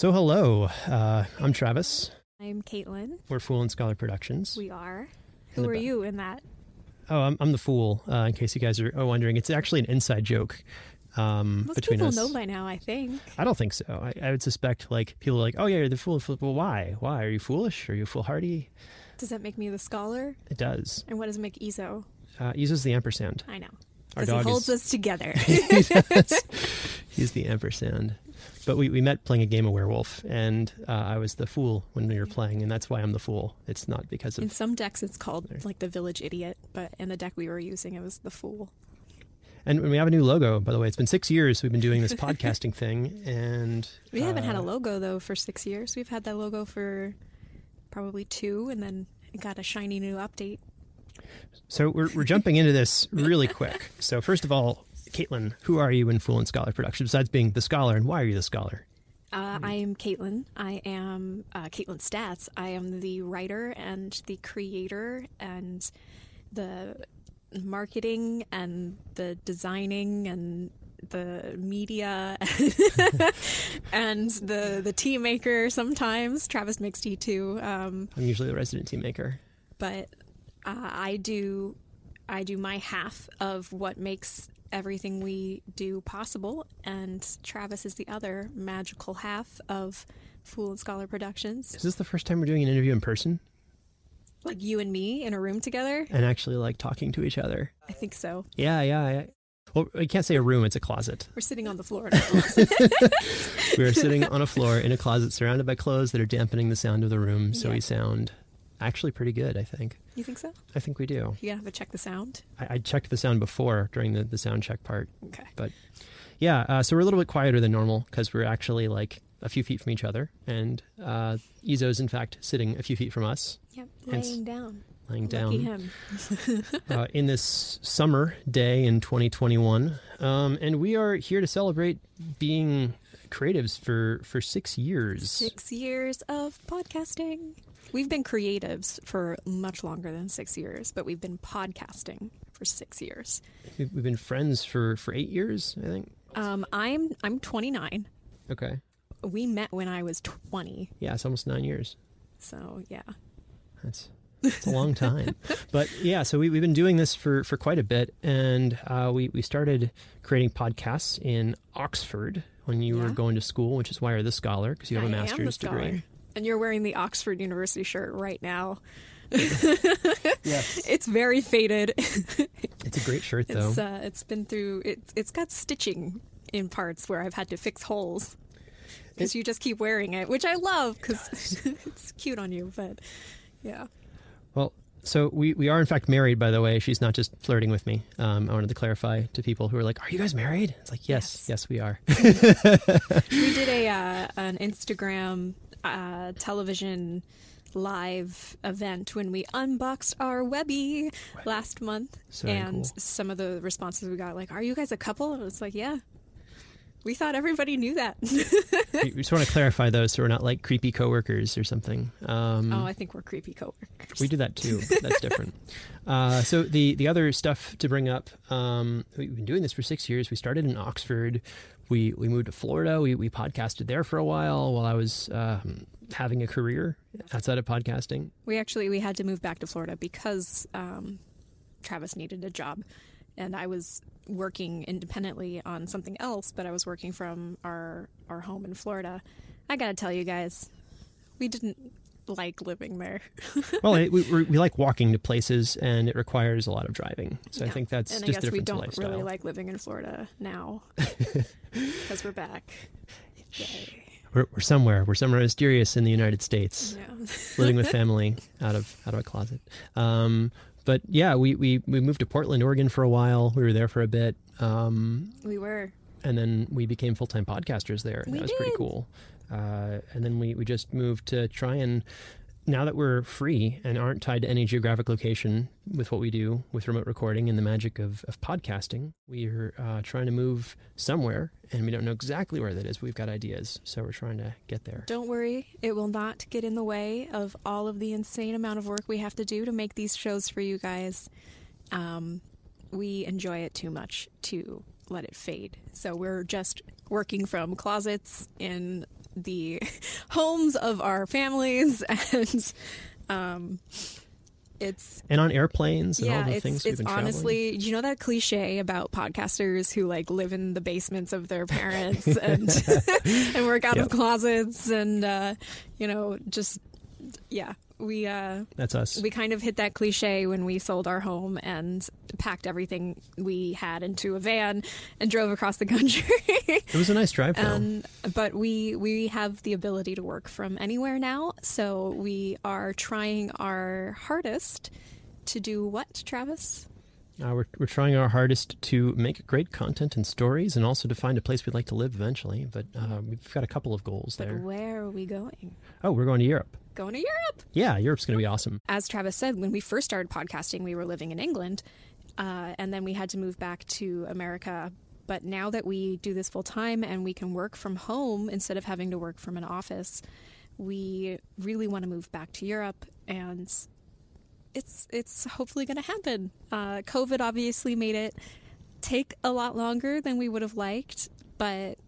So, hello. Uh, I'm Travis. I'm Kaitlin. We're Fool and Scholar Productions. We are. Who are you in that? Oh, I'm, I'm the fool. Uh, in case you guys are wondering, it's actually an inside joke um, Most between people us. know by now, I think. I don't think so. I, I would suspect like people are like, oh yeah, you're the fool. fool." Well, why? Why are you foolish? Are you foolhardy? Does that make me the scholar? It does. And what does it make Izo? Uh, uses the ampersand. I know. Our Because he dog holds is- us together. he does. He's the ampersand. But we, we met playing a game of werewolf, and uh, I was the fool when we were playing, and that's why I'm the fool. It's not because of. in some decks, it's called like the village idiot, but in the deck we were using, it was the fool. And we have a new logo, by the way. It's been six years we've been doing this podcasting thing, and We haven't had a uh, logo though for six years. We've had that logo for probably two, and then it got a shiny new update. So we're, we're jumping into this really quick. So first of all, Kaitlin, who are you in Fool and Scholar production besides being the scholar, and why are you the scholar? Uh, I am Kaitlin. I am uh, Kaitlin Statz. I am the writer and the creator and the marketing and the designing and the media and the the tea maker. Sometimes Travis makes tea too, um, I'm usually the resident team maker. but uh, I do I do my half of what makes everything we do possible, and Travis is the other magical half of Fool and Scholar Productions. Is this the first time we're doing an interview in person Like you and me in a room together. and actually like talking to each other? I think so. Yeah, yeah. yeah. Well, I can't say a room; it's a closet. We're sitting on the floor. In a closet. We are sitting on a floor in a closet surrounded by clothes that are dampening the sound of the room, so Yeah. we sound actually pretty good. I think. you think so? I think we do. You gotta have to check the sound. I, I checked the sound before during the, the sound check part. Okay. But yeah, uh, so we're a little bit quieter than normal because we're actually like a few feet from each other, and uh, Izo's in fact sitting a few feet from us, Yep. Laying down. lying Lucky down him. uh, in this summer day in 2021, um, and we are here to celebrate being creatives for for six years. Six years of podcasting. We've been creatives for much longer than six years, but we've been podcasting for six years. We've, been friends for for eight years, I think. Um, I'm I'm 29. Okay, We met when I was 20, yeah, it's almost nine years. so yeah. That's it's a long time. but yeah, so we, we've been doing this for, for quite a bit. And uh, we, we started creating podcasts in Oxford when you were going to school, which is why you're the scholar, because you have a I am the master's degree. And you're wearing the Oxford University shirt right now. Yes. It's very faded. It's a great shirt, though. It's uh, it's been through. It's it's got stitching in parts where I've had to fix holes because you just keep wearing it, which I love because it's cute on you. But yeah, well, so we, we are, in fact, married, by the way. She's not just flirting with me. Um, I wanted to clarify to people who are like, Are you guys married? It's like, Yes, yes, Yes. we are. we did a uh, an Instagram uh, television live event when we unboxed our Webby last month, So and cool. some of the responses we got like, "Are you guys a couple?" And it's like, "Yeah." We thought everybody knew that. we, just want to clarify those so we're not like creepy coworkers or something. Um, oh, I think we're creepy coworkers. We do that too. That's different. Uh, so the the other stuff to bring up, um, we've been doing this for six years. We started in Oxford. We we moved to Florida. We we podcasted there for a while while I was um, having a career outside of podcasting. We actually we had to move back to Florida because um, Travis needed a job, and I was working independently on something else, but I was working from our our home in Florida. I gotta tell you guys, we didn't like living there. Well, it, we we we like walking to places, and it requires a lot of driving. So I think that's and I just guess a we don't really like living in Florida now because we're back. Yay. we're, we're somewhere. We're somewhere mysterious in the United States. Yeah. living with family out of out of a closet. Um, but yeah, we, we we moved to Portland, Oregon for a while. We were there for a bit, um, we were. and then we became full time podcasters there. and We that was pretty did. cool. Uh, and then we we just moved to try and now that we're free and aren't tied to any geographic location with what we do with remote recording and the magic of, of podcasting, we're uh, trying to move somewhere and we don't know exactly where that is. We've got ideas, so we're trying to get there. Don't worry, it will not get in the way of all of the insane amount of work we have to do to make these shows for you guys. Um, we enjoy it too much to let it fade. So we're just working from closets in the homes of our families and um, it's and on airplanes and yeah, all the it's, things we've it's honestly, you know that cliche about podcasters who like live in the basements of their parents and and work out Yep. of closets and uh, you know just yeah we uh That's us. we kind of hit that cliche when we sold our home and packed everything we had into a van and drove across the country. it was a nice drive. Um, but we we have the ability to work from anywhere now, so we are trying our hardest to do what, Travis? Uh, we're, we're trying our hardest to make great content and stories and also to find a place we'd like to live eventually. But uh, we've got a couple of goals But there. where are we going? Oh, we're going to Europe. Going to Europe. Yeah, Europe's going to be awesome. As Travis said, when we first started podcasting, we were living in England, uh, and then we had to move back to America. But now that we do this full time and we can work from home instead of having to work from an office, we really want to move back to Europe, and it's it's hopefully going to happen. Uh, COVID obviously made it take a lot longer than we would have liked, but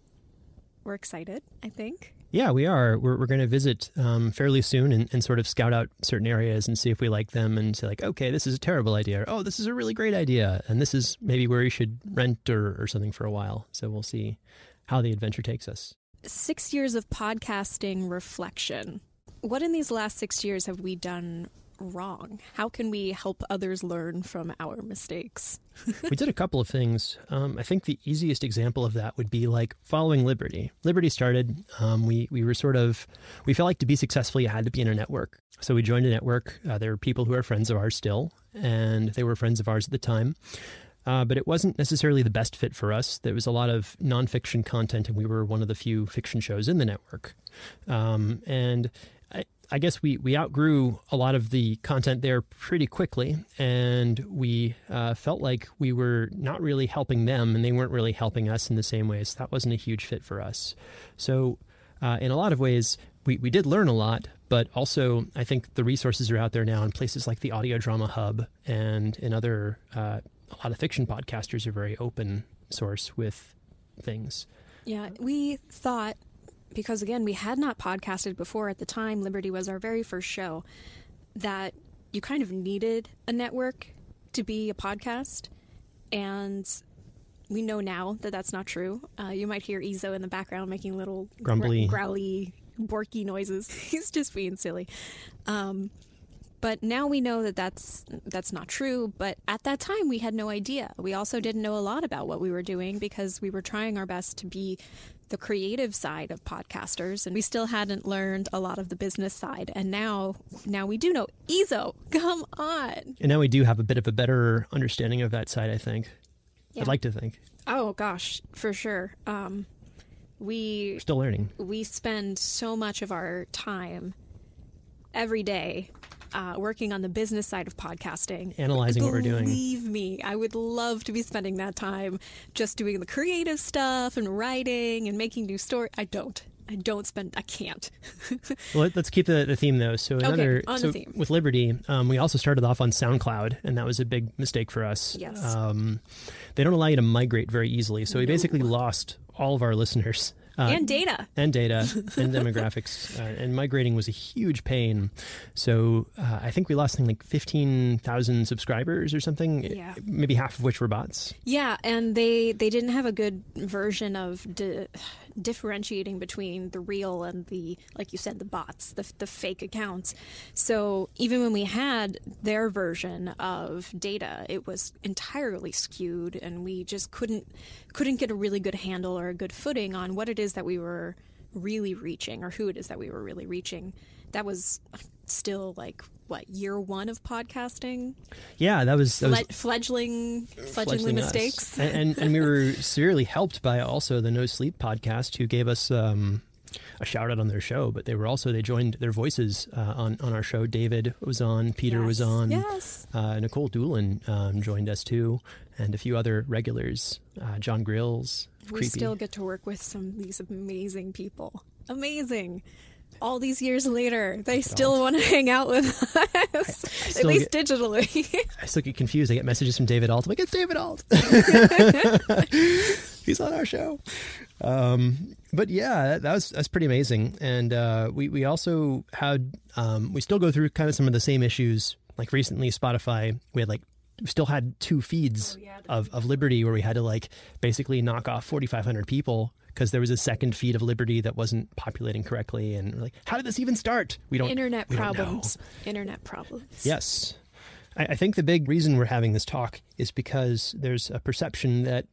we're excited. I think. Yeah, we are. We're, we're going to visit um, fairly soon and, and sort of scout out certain areas and see if we like them and say, like, okay, this is a terrible idea. Or, oh, this is a really great idea. And this is maybe where you should rent or, or something for a while. So we'll see how the adventure takes us. six years of podcasting reflection. What in these last six years have we done wrong? How can we help others learn from our mistakes? we did a couple of things. Um, I think the easiest example of that would be like following Liberty. Liberty started. Um, we we were sort of we felt like to be successful, you had to be in a network. So we joined a network. Uh, there were people who are friends of ours still, and they were friends of ours at the time. Uh, but it wasn't necessarily the best fit for us. There was a lot of nonfiction content, and we were one of the few fiction shows in the network. Um, and I, guess we, we outgrew a lot of the content there pretty quickly, and we uh, felt like we were not really helping them, and they weren't really helping us in the same ways. That wasn't a huge fit for us. So, uh, in a lot of ways, we, we did learn a lot, but also I think the resources are out there now in places like the Audio Drama Hub and in other, uh, a lot of fiction podcasters are very open source with things. Yeah, we thought because again we had not podcasted before at the time. Liberty was our very first show. That you kind of needed a network to be a podcast, and we know now that that's not true. Uh, you might hear Ezo in the background making little Grumbly. growly, borky noises. He's just being silly. Um, but now we know that that's that's not true. But at that time, we had no idea. We also didn't know a lot about what we were doing because we were trying our best to be the creative side of podcasters, and we still hadn't learned a lot of the business side. And now, now we do know. Ezo, come on! And now we do have a bit of a better understanding of that side, I think. Yeah. I'd like to think. Oh gosh, for sure. Um, we We're still learning. we spend so much of our time every day uh, working on the business side of podcasting. Analyzing what we're doing. Believe me, I would love to be spending that time just doing the creative stuff and writing and making new story. I don't. I don't spend. I can't. Well, let- let's keep the, the theme though. So another on the theme. with Liberty, um, we also started off on SoundCloud, and that was a big mistake for us. Yes. Um, they don't allow you to migrate very easily, so we basically lost all of our listeners. Uh, and data. and data and demographics, uh, and migrating was a huge pain. So uh, I think we lost something like fifteen thousand subscribers or something. Yeah. maybe half of which were bots. Yeah, and they they didn't have a good version of di- differentiating between the real and the like you said the bots, the the fake accounts. So even when we had their version of data, it was entirely skewed, and we just couldn't couldn't get a really good handle or a good footing on what it is that we were really reaching or who it is that we were really reaching. That was still like what year one of podcasting Yeah, that was that was Fle- fledgling, fledgling mistakes. and, and and we were severely helped by also the No Sleep podcast, who gave us um, a shout out on their show. But they were also they joined their voices uh, on on our show. David was on, Peter was on, Yes. uh, Nicole Doolin um, joined us too, and a few other regulars. Uh, John Grills, We creepy. still get to work with some of these amazing people. Amazing. All these years later, they still want to hang out with us, at still least digitally. I still get confused. I get messages from David Ault. I'm like, it's David Ault. He's on our show. Um, but yeah, that was that's pretty amazing. And uh, we we also had um, we still go through kind of some of the same issues. Like recently, Spotify, we had like we still had two feeds Oh, yeah, of of Liberty where we had to like basically knock off forty five hundred people because there was a second feed of Liberty that wasn't populating correctly. And we're like, how did this even start? We don't Internet we don't problems. Internet problems. Yes. I, I think the big reason we're having this talk is because there's a perception that,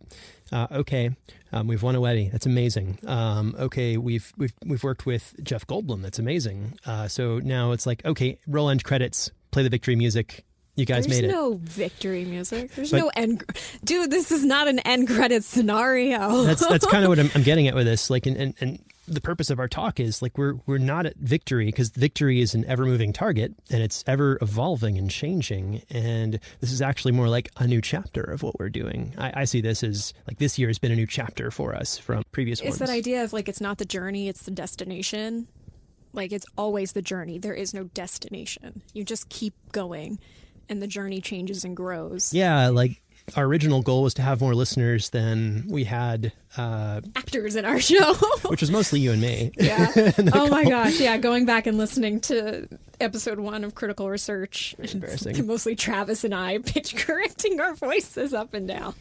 uh, okay, um, we've won a Webby. That's amazing. Um, okay, we've we've we've worked with Jeff Goldblum. That's amazing. Uh, so now it's like, okay, roll end credits, play the victory music. You guys There's made it. no victory music. There's But- no end. Dude, this is not an end credit scenario. that's that's kind of what I'm, I'm getting at with this. Like, and, and, and the purpose of our talk is like we're we're not at victory because victory is an ever moving target and it's ever evolving and changing. And this is actually more like a new chapter of what we're doing. I, I see this as like this year has been a new chapter for us from previous it's ones. that idea of like it's not the journey, it's the destination. Like it's always the journey. There is no destination. You just keep going, and the journey changes and grows. yeah, like our original goal was to have more listeners than we had, uh, Actors in our show. which was mostly you and me. yeah. Oh my gosh. Yeah. Going back and listening to episode one of Critical Research. Very embarrassing. Mostly Travis and I pitch correcting our voices up and down.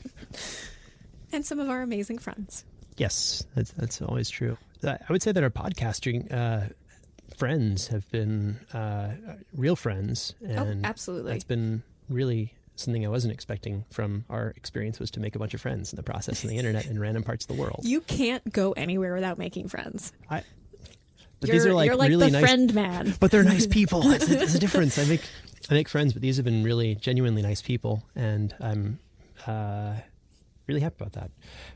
And some of our amazing friends. Yes, that's that's always true. I I would say that our podcasting uh, friends have been uh, real friends, and oh, absolutely. that's been really something I wasn't expecting from our experience was to make a bunch of friends in the process on the internet in random parts of the world. You can't go anywhere without making friends. I, but you're, these are like like really the nice, friend man. but they're nice people. That's a, that's a difference. I make I make friends, but these have been really genuinely nice people, and I'm uh, really happy about that.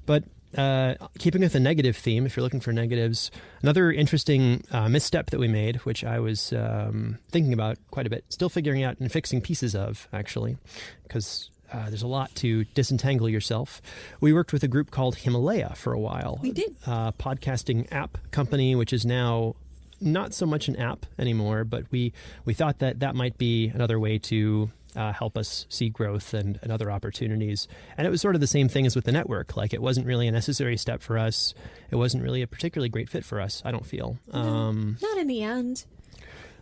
But uh, keeping with the negative theme, if you're looking for negatives, another interesting uh, misstep that we made, which I was um, thinking about quite a bit, still figuring out and fixing pieces of, actually, because uh, there's a lot to disentangle yourself. We worked with a group called Himalaya for a while. We did. A podcasting app company, which is now not so much an app anymore, but we, we thought that that might be another way to uh, help us see growth and, and other opportunities. And it was sort of the same thing as with the network. Like it wasn't really a necessary step for us. It wasn't really a particularly great fit for us. I don't feel. Um, Not in the end.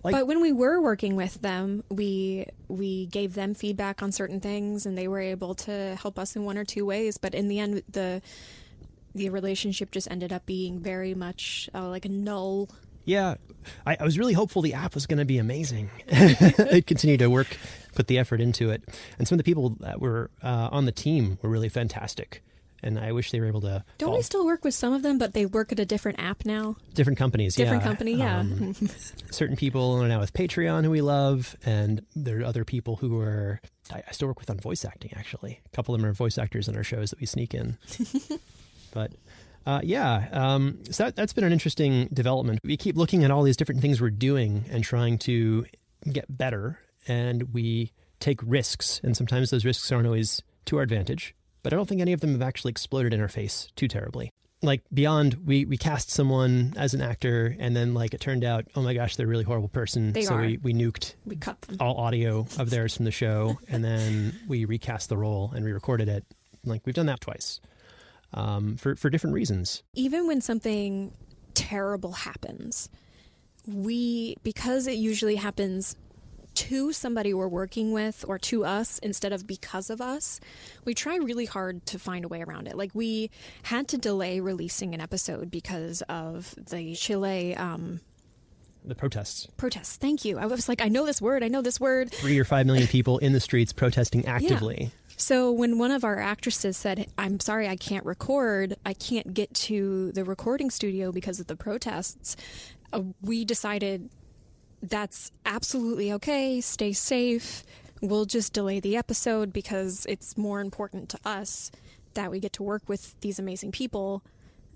Like- but when we were working with them, we we gave them feedback on certain things, and they were able to help us in one or two ways. But in the end, the the relationship just ended up being very much uh, like a null. Yeah, I, I was really hopeful the app was going to be amazing. it continued to work, put the effort into it, and some of the people that were uh, on the team were really fantastic. And I wish they were able to. Don't follow we still work with some of them, but they work at a different app now? different companies? Different yeah. company, yeah. Um, certain people are now with Patreon who we love, and there are other people who are. I, I still work with on voice acting. Actually, a couple of them are voice actors in our shows that we sneak in. but uh, yeah, um, so that, that's been an interesting development. We keep looking at all these different things we're doing and trying to get better, and we take risks, and sometimes those risks aren't always to our advantage. But I don't think any of them have actually exploded in our face too terribly like beyond we we cast someone as an actor and then like it turned out oh my gosh they're a really horrible person They so are. we we nuked we cut them. all audio of theirs from the show and then we recast the role and re-recorded it like we've done that twice um, for for different reasons even when something terrible happens, we, because it usually happens to somebody we're working with or to us instead of because of us, we try really hard to find a way around it. Like we had to delay releasing an episode because of the Chile um, the protests protests. Thank you. I was like, I know this word. I know this word. three or five million people in the streets protesting actively So when one of our actresses said, "I'm sorry, I can't record. I can't get to the recording studio because of the protests," uh, we decided that's absolutely okay. Stay safe. We'll just delay the episode because it's more important to us that we get to work with these amazing people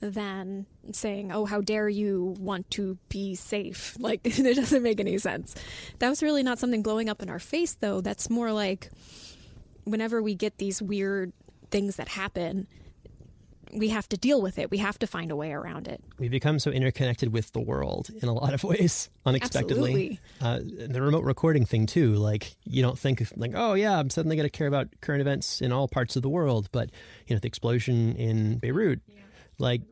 than saying, "Oh, how dare you want to be safe?" Like it doesn't make any sense. That was really not something blowing up in our face, though. That's more like whenever we get these weird things that happen, we have to deal with it. We have to find a way around it. We've become so interconnected with the world in a lot of ways, unexpectedly. Uh, the remote recording thing too. Like you don't think like, oh yeah, I'm suddenly going to care about current events in all parts of the world. But you know, the explosion in Beirut, yeah. like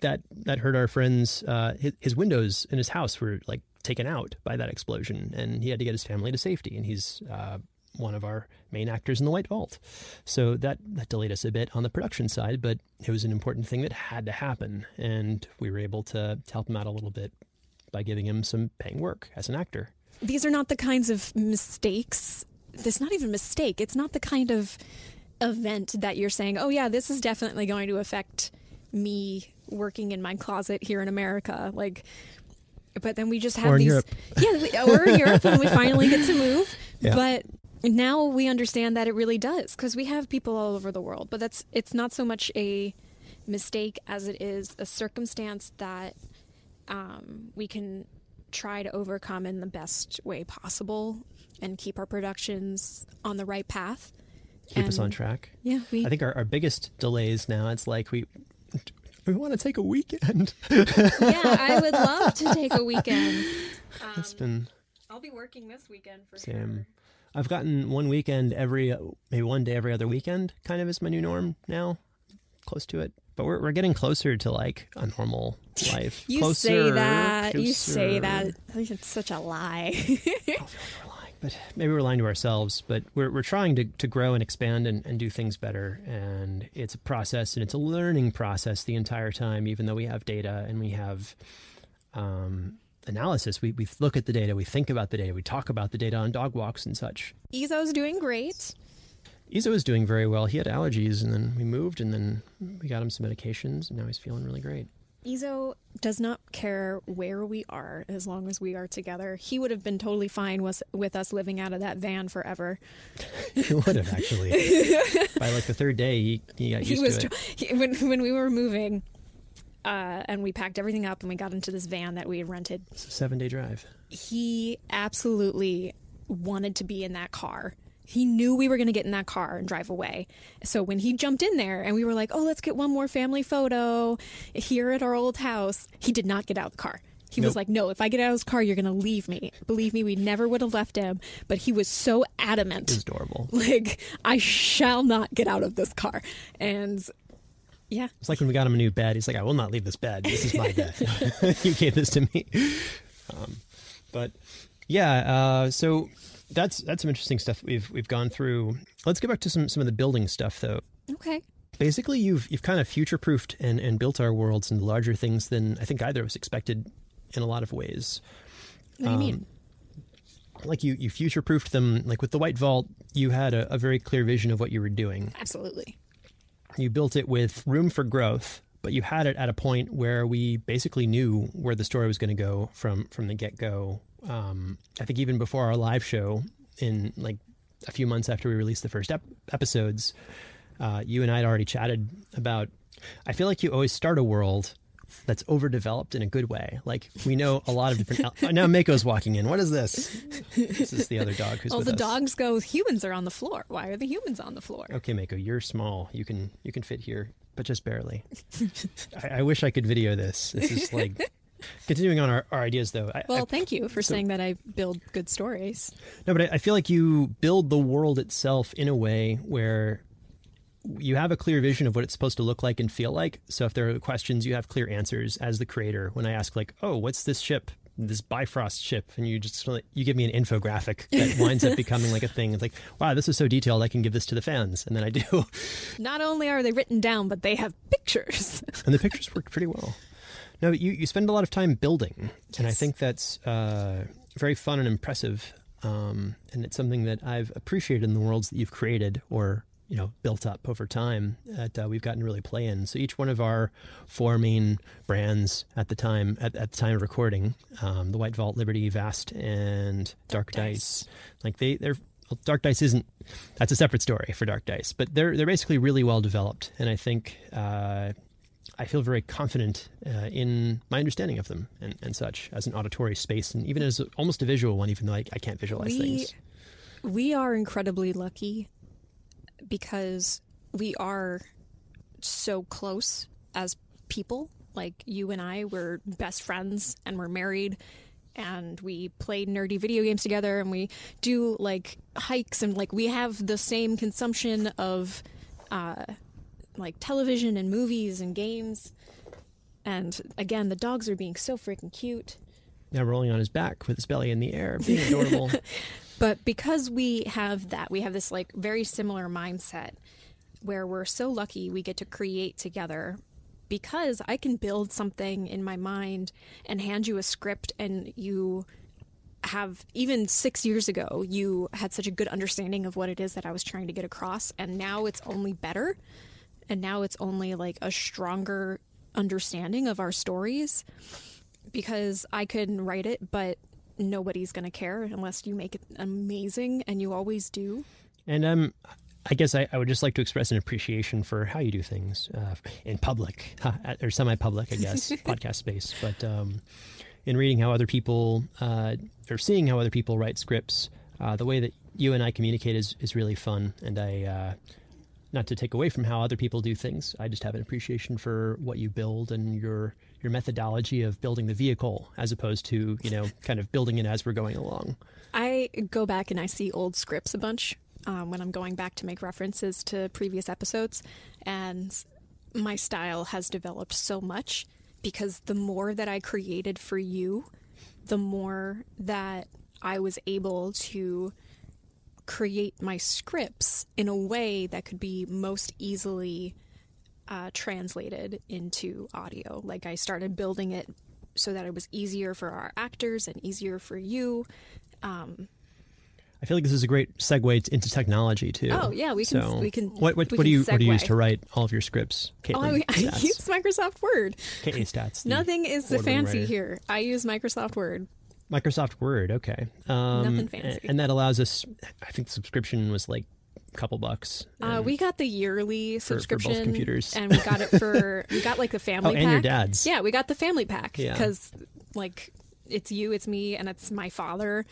that that hurt our friends. Uh, his, his windows in his house were like taken out by that explosion, and he had to get his family to safety. And he's uh, one of our main actors in the White Vault. So that, that delayed us a bit on the production side, but it was an important thing that had to happen. And we were able to, to help him out a little bit by giving him some paying work as an actor. These are not the kinds of mistakes. There's not even a mistake. It's not the kind of event that you're saying, oh, yeah, this is definitely going to affect me working in my closet here in America. Like, but then we just have these. Europe. Yeah, we, or in Europe when we finally get to move. Yeah. But now we understand that it really does because we have people all over the world but that's it's not so much a mistake as it is a circumstance that um, we can try to overcome in the best way possible and keep our productions on the right path. Keep and, us on track? Yeah we, i think our, our biggest delays now it's like we we want to take a weekend. Yeah i would love to take a weekend. Um, it's been i'll be working this weekend for same. sure I've gotten one weekend every maybe one day every other weekend. Kind of is my new norm now. Close to it, but we're we're getting closer to like a normal life. you closer, say that. Closer. You say that. I think it's such a lie. I feel like we're lying, but maybe we're lying to ourselves. But we're we're trying to to grow and expand and, and do things better. And it's a process and it's a learning process the entire time. Even though we have data and we have um, analysis. We, we look at the data, we think about the data, we talk about the data on dog walks and such. Izo's doing great. Izo is doing very well. He had allergies, and then we moved, and then we got him some medications, and now he's feeling really great. Izo does not care where we are as long as we are together. He would have been totally fine with, with us living out of that van forever. he would have actually. By like the third day, he, he got used he was, to it. He, when when we were moving, uh, and we packed everything up and we got into this van that we had rented. It's a seven day drive. He absolutely wanted to be in that car. He knew we were going to get in that car and drive away. So when he jumped in there and we were like, oh, let's get one more family photo here at our old house, he did not get out of the car. He nope. was like, no, if I get out of this car, you're going to leave me. Believe me, we never would have left him. But he was so adamant. It's adorable. Like, I shall not get out of this car. And yeah. It's like when we got him a new bed. He's like, I will not leave this bed. This is my bed. you gave this to me. Um, but yeah, uh, so that's that's some interesting stuff we've we've gone through. Let's get back to some some of the building stuff though. Okay. Basically, you've you've kind of future proofed and and built our worlds into larger things than I think either of us expected in a lot of ways. What do you um, mean? Like you, you future proofed them. Like with the White Vault, you had a, a very clear vision of what you were doing. Absolutely you built it with room for growth, but you had it at a point where we basically knew where the story was going to go from from the get go. Um, I think even before our live show, in like a few months after we released the first ep- episodes, uh, you and I had already chatted about. I feel like you always start a world that's overdeveloped in a good way. Like we know a lot of different. oh, now Mako's walking in. What is this? This is the other dog who's well, the us. dogs go. Humans are on the floor. Why are the humans on the floor? Okay, Mako, you're small. You can you can fit here, but just barely. I, I wish I could video this. This is like Continuing on our, our ideas, though. I, well, I, thank you for so, saying that I build good stories. No, but I, I, feel like you build the world itself in a way where you have a clear vision of what it's supposed to look like and feel like. So if there are questions, you have clear answers as the creator. When I ask like, "Oh, what's this ship?" this Bifrost ship, and you just you give me an infographic that winds up becoming like a thing. It's like, wow, this is so detailed. I can give this to the fans, and then I do. Not only are they written down, but they have pictures, and the pictures work pretty well. No, you you spend a lot of time building, yes. and I think that's uh, very fun and impressive. Um, and it's something that I've appreciated in the worlds that you've created or you know built up over time that uh, we've gotten to really play in. So each one of our four main brands at the time at, at the time of recording, um, the White Vault, Liberty, Vast, and Dark, Dark Dice. Dice, like they they're well, Dark Dice isn't that's a separate story for Dark Dice, but they're they're basically really well developed, and I think. Uh, I feel very confident uh, in my understanding of them and, and such as an auditory space, and even as almost a visual one, even though I, I can't visualize we, things. We are incredibly lucky because we are so close as people. Like you and I were best friends and we're married and we play nerdy video games together and we do like hikes and like we have the same consumption of uh, like television and movies and games. And again, the dogs are being so freaking cute. Now rolling on his back with his belly in the air, being adorable. But because we have that, we have this like very similar mindset where we're so lucky we get to create together because I can build something in my mind and hand you a script and you have even 6 years ago you had such a good understanding of what it is that I was trying to get across and now it's only better. And now it's only like a stronger understanding of our stories because I can write it but nobody's going to care unless you make it amazing and you always do. And um, I guess I, I, would just like to express an appreciation for how you do things uh, in public or semi-public, I guess, podcast space. But um, in reading how other people uh, or seeing how other people write scripts, uh, the way that you and I communicate is is really fun. And I, uh, not to take away from how other people do things, I just have an appreciation for what you build and your your methodology of building the vehicle as opposed to you know kind of building it as we're going along. I go back and I see old scripts a bunch um, when I'm going back to make references to previous episodes. And my style has developed so much because the more that I created for you, the more that I was able to create my scripts in a way that could be most easily uh, translated into audio. Like I started building it so that it was easier for our actors and easier for you. Um, I feel like this is a great segue into technology too. Oh yeah, we can. So we can. What what, we what can do you segue. what do you use to write all of your scripts? Oh, I, I use Microsoft Word. KA stats. Nothing is the fancy writer. here. I use Microsoft Word. Microsoft Word. Okay. Um, Nothing fancy. And that allows us. I think the subscription was like couple bucks. Uh, we got the yearly for subscription, computers. and we got it for we got like the family. oh, family and pack. your dad's. Yeah, we got the family pack Yeah. because like it's you, it's me, and it's my father.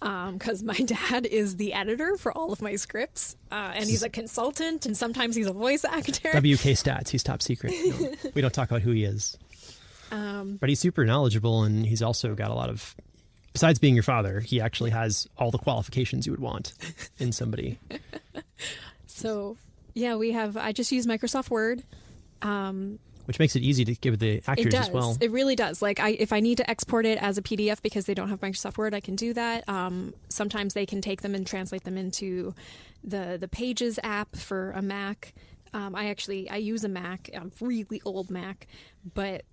Because my dad is the editor for all of my scripts, uh, and he's a consultant, and sometimes he's a voice actor. WK stats. He's top secret. No, we don't talk about who he is. Um, But he's super knowledgeable, and he's also got a lot of. Besides being your father, he actually has all the qualifications you would want in somebody. so, yeah, we have. I just use Microsoft Word. Um, which makes it easy to give the actors as well. It really does. Like, I if I need to export it as a PDF because they don't have Microsoft Word, I can do that. Um, sometimes they can take them and translate them into the the Pages app for a Mac. Um, I actually I use a Mac, a really old Mac, but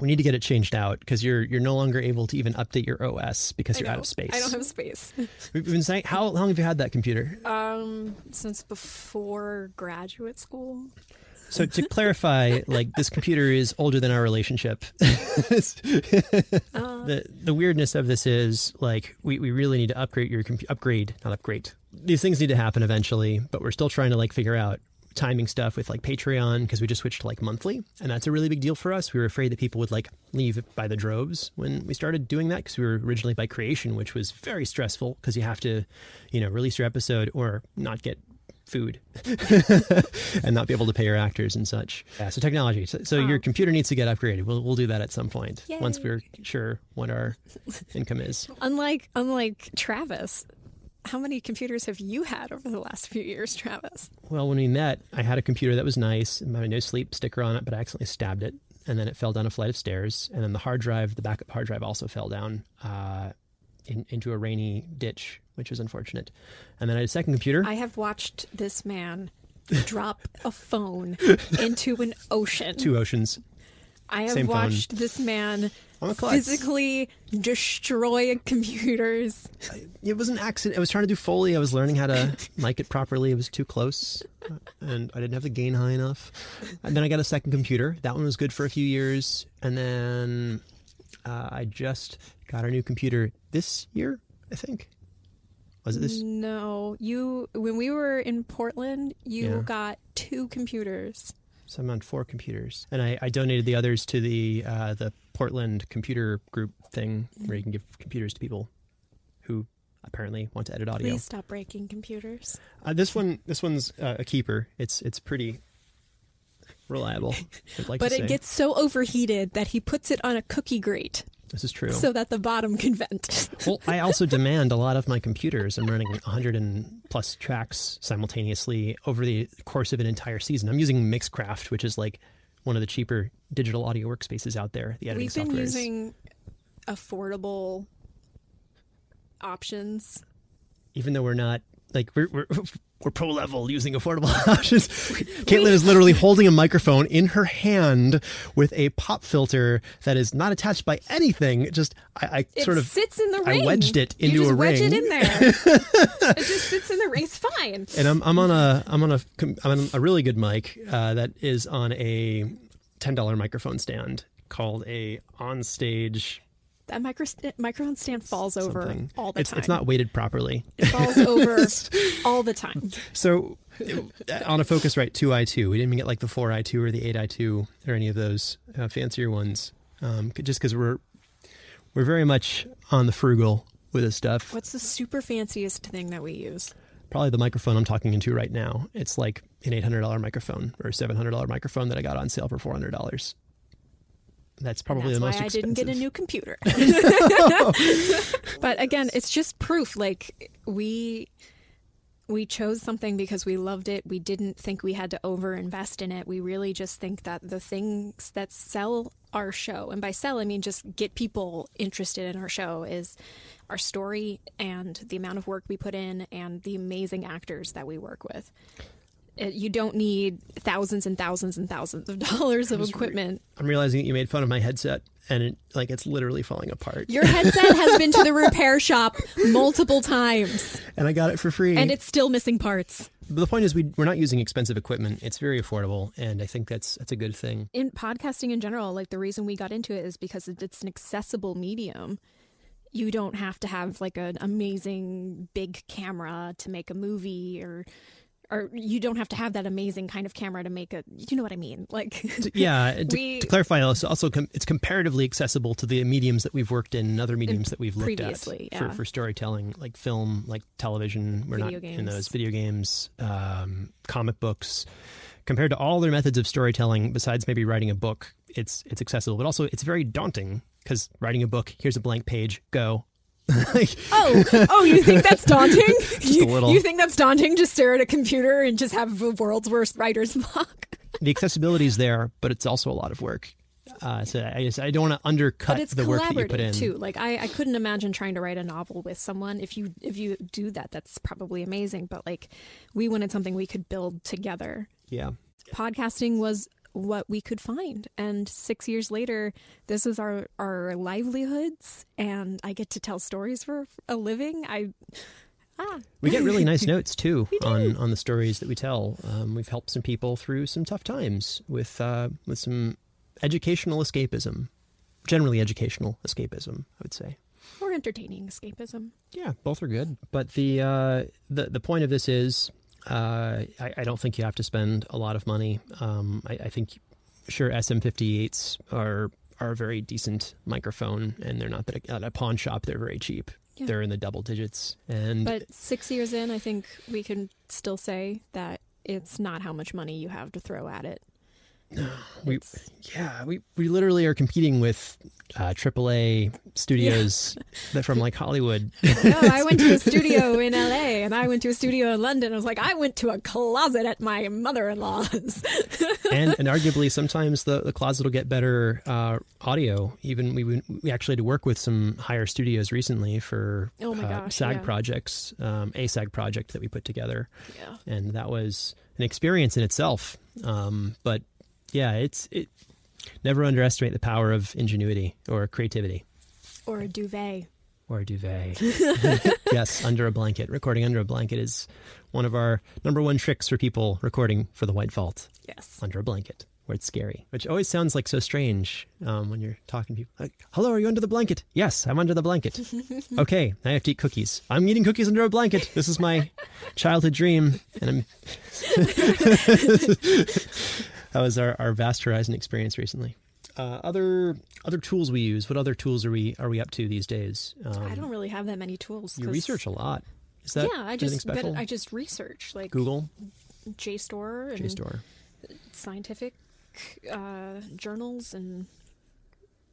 we need to get it changed out because you're you're no longer able to even update your OS because I you're out of space. I don't have space. We've been saying how long have you had that computer? um, since before graduate school. So to clarify, like this computer is older than our relationship. the the weirdness of this is like we, we really need to upgrade your compu- upgrade not upgrade. These things need to happen eventually, but we're still trying to like figure out timing stuff with like Patreon because we just switched to like monthly, and that's a really big deal for us. We were afraid that people would like leave by the droves when we started doing that because we were originally by creation, which was very stressful because you have to, you know, release your episode or not get food and not be able to pay your actors and such. Yeah, so technology. So, so your computer needs to get upgraded. We'll we'll do that at some point once we're sure what our income is. Unlike unlike Travis, how many computers have you had over the last few years, Travis? Well, when we met, I had a computer that was nice, and had a no sleep sticker on it, but I accidentally stabbed it, and then it fell down a flight of stairs, and then the hard drive, the backup hard drive, also fell down uh, in, into a rainy ditch, which was unfortunate. And then I had a second computer. I have watched this man drop a phone into an ocean. Two oceans. I have same phone. watched this man I'm a klutz. physically destroy computers. It was an accident. I was trying to do Foley. I was learning how to mic it properly. It was too close, uh, and I didn't have the gain high enough. And then I got a second computer. That one was good for a few years, and then uh, I just got a new computer this year. I think was it this? No, you when we were in Portland, you Yeah. got two computers. So I'm on four computers, and I, I donated the others to the uh, the Portland computer group thing, where you can give computers to people who apparently want to edit audio. Please stop breaking computers. Uh, this one, this one's uh, a keeper. It's it's pretty. reliable. Like but it say. gets so overheated that he puts it on a cookie grate this is true. so that the bottom can vent. well, I also demand a lot of my computers. I'm running 100 and plus tracks simultaneously over the course of an entire season. I'm using Mixcraft, which is like one of the cheaper digital audio workspaces out there. The editing We've been software using affordable options. even though we're not like we're we're, we're pro level using affordable options. Kaitlin is literally holding a microphone in her hand with a pop filter that is not attached by anything. It just I, I It sort of sits in the ring. I wedged it into you just a wedge ring. it in there. it just sits in the ring. It's fine. and I'm I'm on a I'm on a com- I'm on a really good mic uh, that is on a ten dollar microphone stand called a onstage That micro microphone stand falls over something. all the it's time. it's not weighted properly. It falls over all the time. So uh, on a Focusrite 2i2, we didn't even get like the 4i2 or the 8i2 or any of those uh, fancier ones, um, just because we're we're very much on the frugal with this stuff. What's the super fanciest thing that we use? Probably the microphone I'm talking into right now. It's like an $800 microphone or a $700 microphone that I got on sale for $400. That's probably That's the why most I didn't get a new computer. but again, it's just proof. Like we we chose something because we loved it. We didn't think we had to overinvest in it. We really just think that the things that sell our show, and by sell I mean just get people interested in our show, is our story and the amount of work we put in and the amazing actors that we work with. It, you don't need thousands and thousands and thousands of dollars of equipment I'm realizing that you made fun of my headset and it, like it's literally falling apart. Your headset has been to the repair shop multiple times and I got it for free. and it's still missing parts. But the point is, we we're not using expensive equipment. It's very affordable, and I think that's that's a good thing. In podcasting in general, like the reason we got into it is because it's an accessible medium. You don't have to have like an amazing big camera to make a movie or or you don't have to have that amazing kind of camera to make a you know what I mean? Like Yeah, to, We- to clarify, also, also com- it's comparatively accessible to the mediums that we've worked in and other mediums that we've looked at yeah. for, for storytelling, like film, like television. We're Video not in those video games, um, comic books. Compared to all other methods of storytelling, besides maybe writing a book, it's it's accessible, but also it's very daunting because writing a book, here's a blank page, go. Oh, oh, you think that's daunting? You, you think that's daunting? Just stare at a computer and just have the world's worst writer's block. the accessibility is there, but it's also a lot of work. Uh, so I just I don't want to undercut but it's the work that you put in. collaborative too. Like I, I couldn't imagine trying to write a novel with someone. If you if you do that, that's probably amazing. But like, we wanted something we could build together. Yeah. Podcasting was what we could find, and six years later, this is our our livelihoods, and I get to tell stories for a living. I ah We get really nice notes too on on the stories that we tell. Um, we've helped some people through some tough times with uh, with some educational escapism, generally educational escapism. I would say. or entertaining escapism. Yeah, both are good. But the uh, the the point of this is, uh, I, I don't think you have to spend a lot of money. Um, I, I think, sure, SM58s are are a very decent microphone, and they're not that at a pawn shop. They're very cheap. Yeah. They're in the double digits, and But six years in, I think we can still say that it's not how much money you have to throw at it. We- Yeah, we, we literally are competing with uh, AAA studios that from like Hollywood. no, I went to a studio in LA and I went to a studio in London. I was like, I went to a closet at my mother in law's. and and arguably sometimes the, the closet will get better uh, audio. Even we we actually had to work with some higher studios recently for Oh my uh, gosh, SAG yeah. projects, um, a SAG project that we put together, yeah. and that was an experience in itself. Um, but yeah, it's it. Never underestimate the power of ingenuity or creativity. Or a duvet. or a duvet. yes, under a blanket. Recording under a blanket is one of our number one tricks for people recording for the White Vault. Yes. Under a blanket, where it's scary, which always sounds like so strange um, when you're talking to people. Like, Hello, are you under the blanket? Yes, I'm under the blanket. okay, I have to eat cookies. I'm eating cookies under a blanket. This is my childhood dream, and I'm. That was our, our vast horizon experience recently. Uh, other other tools we use. What other tools are we are we up to these days? Um, I don't really have that many tools. You research a lot. Is that yeah, I just but? I just research like Google, JSTOR and JSTOR. scientific uh, journals and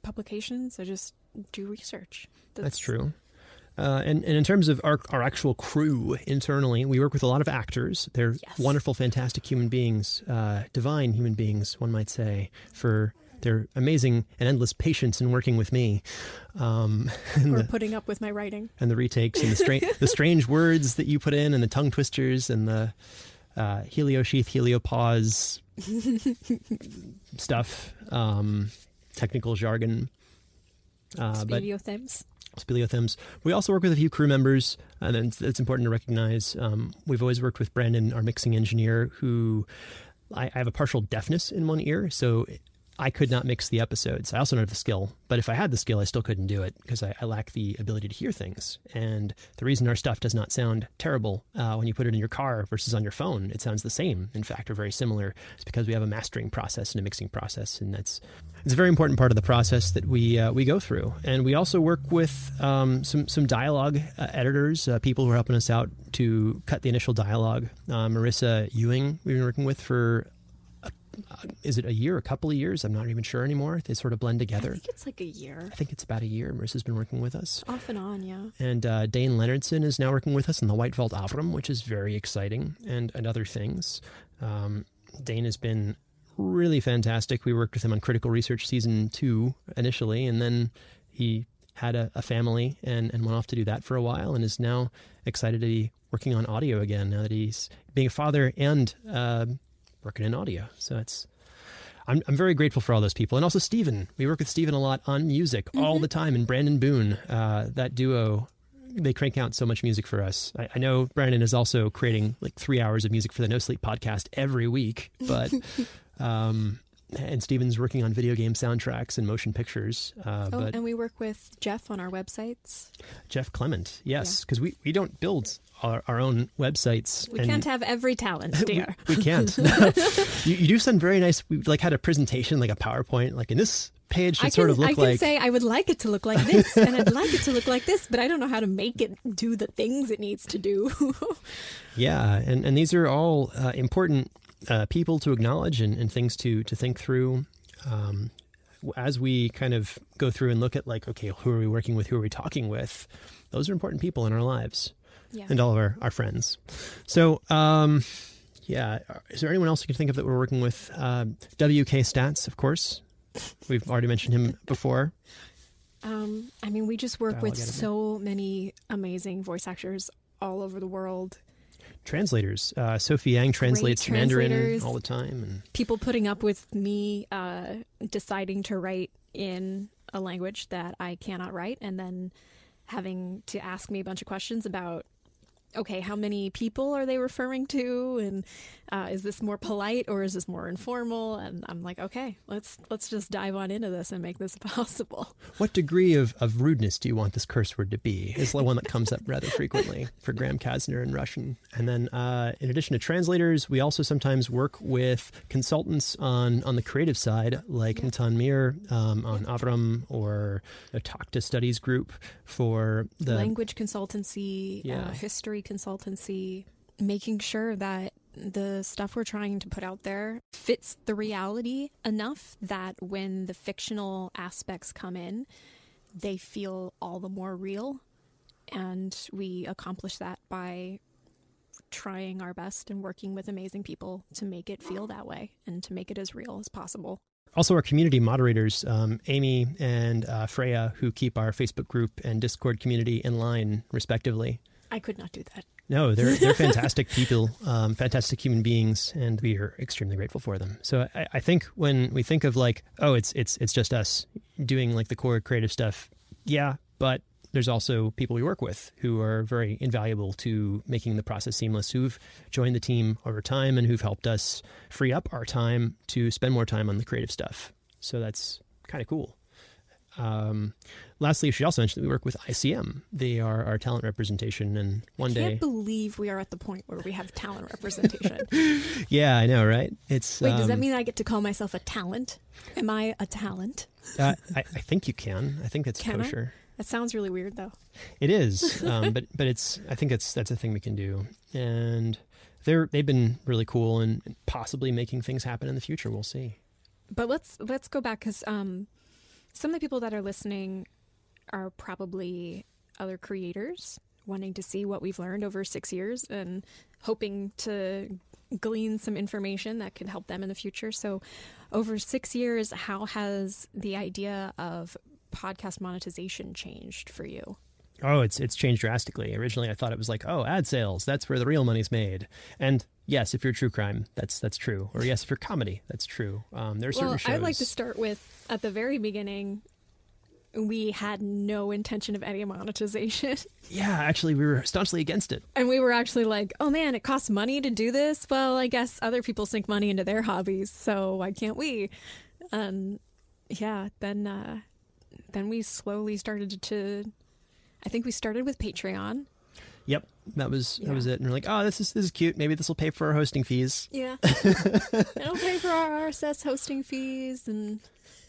publications. I just do research. That's, true. Uh, and, and in terms of our, our actual crew internally, we work with a lot of actors. They're Yes. wonderful, fantastic human beings, uh, divine human beings, one might say, for their amazing and endless patience in working with me. Um, and, Or the, putting up with my writing. and the retakes and the, stra- the strange words that you put in and the tongue twisters and the uh, heliosheath, heliopause stuff, um, technical jargon. Uh, but Speleothems. We also work with a few crew members, and it's, it's important to recognize. Um, we've always worked with Brandon, our mixing engineer, who I, I have a partial deafness in one ear, so I could not mix the episodes. I also don't have the skill, but if I had the skill, I still couldn't do it because I, I lack the ability to hear things. And the reason our stuff does not sound terrible uh, when you put it in your car versus on your phone, it sounds the same. In fact, or very similar. It's because we have a mastering process and a mixing process, and that's it's a very important part of the process that we uh, we go through. And we also work with um, some some dialogue uh, editors, uh, people who are helping us out to cut the initial dialogue. Uh, Marissa Ewing, we've been working with for is it a year, a couple of years? I'm not even sure anymore. They sort of blend I together. think it's like a year. I think it's about a year. Marissa's been working with us. Off and on, yeah. And uh, Dayn Leonardson is now working with us in the White Vault Avram, which is very exciting, and, and other things. Um, Dayn has been really fantastic. We worked with him on Critical Research Season 2 initially, and then he had a, a family and, and went off to do that for a while and is now excited to be working on audio again now that he's being a father and uh, working in audio. So it's I'm, I'm very grateful for all those people. And also Steven. We work with Steven a lot on music all the time. And Brandon Boone, uh, that duo, they crank out so much music for us. I, I know Brandon is also creating like three hours of music for the No Sleep podcast every week, but. um, and Steven's working on video game soundtracks and motion pictures. Uh, Oh, but and we work with Jeff on our websites. Jeff Clement, yes, because we, we don't build our, our own websites. We can't have every talent, dear. we can't. you, you do send very nice. We like had a presentation, like a PowerPoint, like in this page should I sort can, of look I can like. say I would like it to look like this, and I'd like it to look like this, but I don't know how to make it do the things it needs to do. yeah, and, and these are all uh, important uh, people to acknowledge and, and things to to think through. Um, as we kind of go through and look at like, okay, who are we working with? Who are we talking with? Those are important people in our lives yeah. and all of our, our friends. So, um, yeah, is there anyone else you can think of that we're working with? Uh, WK Stats, of course. We've already mentioned him before. Um, I mean, we just work Dialogue with editor. so many amazing voice actors all over the world. Translators. Uh, Sophie Yang translates Mandarin all the time. And People putting up with me uh, deciding to write in a language that I cannot write, and then having to ask me a bunch of questions about. Okay, how many people are they referring to, and uh, is this more polite or is this more informal? And I'm like, okay, let's let's just dive on into this and make this possible. what degree of, of rudeness do you want this curse word to be? Is the one that comes up rather frequently for Graham Kasner in Russian. And then, uh, in addition to translators, we also sometimes work with consultants on, on the creative side, like Natan Mir um, on Avram or a Talk to Studies group for the language consultancy, Yeah. uh, history consultancy, making sure that the stuff we're trying to put out there fits the reality enough that when the fictional aspects come in, they feel all the more real. And we accomplish that by trying our best and working with amazing people to make it feel that way and to make it as real as possible. also our community moderators, um, Amy and uh, Freya, who keep our Facebook group and Discord community in line, respectively. I could not do that. No, they're they're fantastic people, um, fantastic human beings, and we are extremely grateful for them. So I, I think when we think of like, oh, it's it's it's just us doing like the core creative stuff, yeah, but there's also people we work with who are very invaluable to making the process seamless, who've joined the team over time and who've helped us free up our time to spend more time on the creative stuff. So that's kind of cool. Um, lastly, I should also mention that we work with ICM. They are our talent representation, and one day, Can't believe we are at the point where we have talent representation. yeah, I know, right? It's Wait, does that um, mean I get to call myself a talent? Am I a talent? uh, I, I think you can. I think it's Can I? kosher. That sounds really weird, though. It is, um, but but it's. I think it's that's a thing we can do, and they're they've been really cool and possibly making things happen in the future. We'll see. but let's let's go back because um, some of the people that are listening are probably other creators wanting to see what we've learned over six years and hoping to glean some information that could help them in the future. So, over six years, how has the idea of podcast monetization changed for you? Oh, it's it's changed drastically. Originally, I thought it was like, oh, ad sales, that's where the real money's made. And yes, if you're true crime, that's that's true. Or yes, if you're comedy, that's true. Um, there are certain well, shows. I'd like to start with at the very beginning. We had no intention of any monetization. Yeah, actually, we were staunchly against it. And we were actually like, oh man, it costs money to do this. Well, I guess other people sink money into their hobbies, so why can't we? And yeah, then uh, then we slowly started to. I think we started with Patreon. Yep, that was Yeah. that was it. And we're like, oh, this is this is cute. Maybe this will pay for our hosting fees. Yeah, it'll pay for our RSS hosting fees and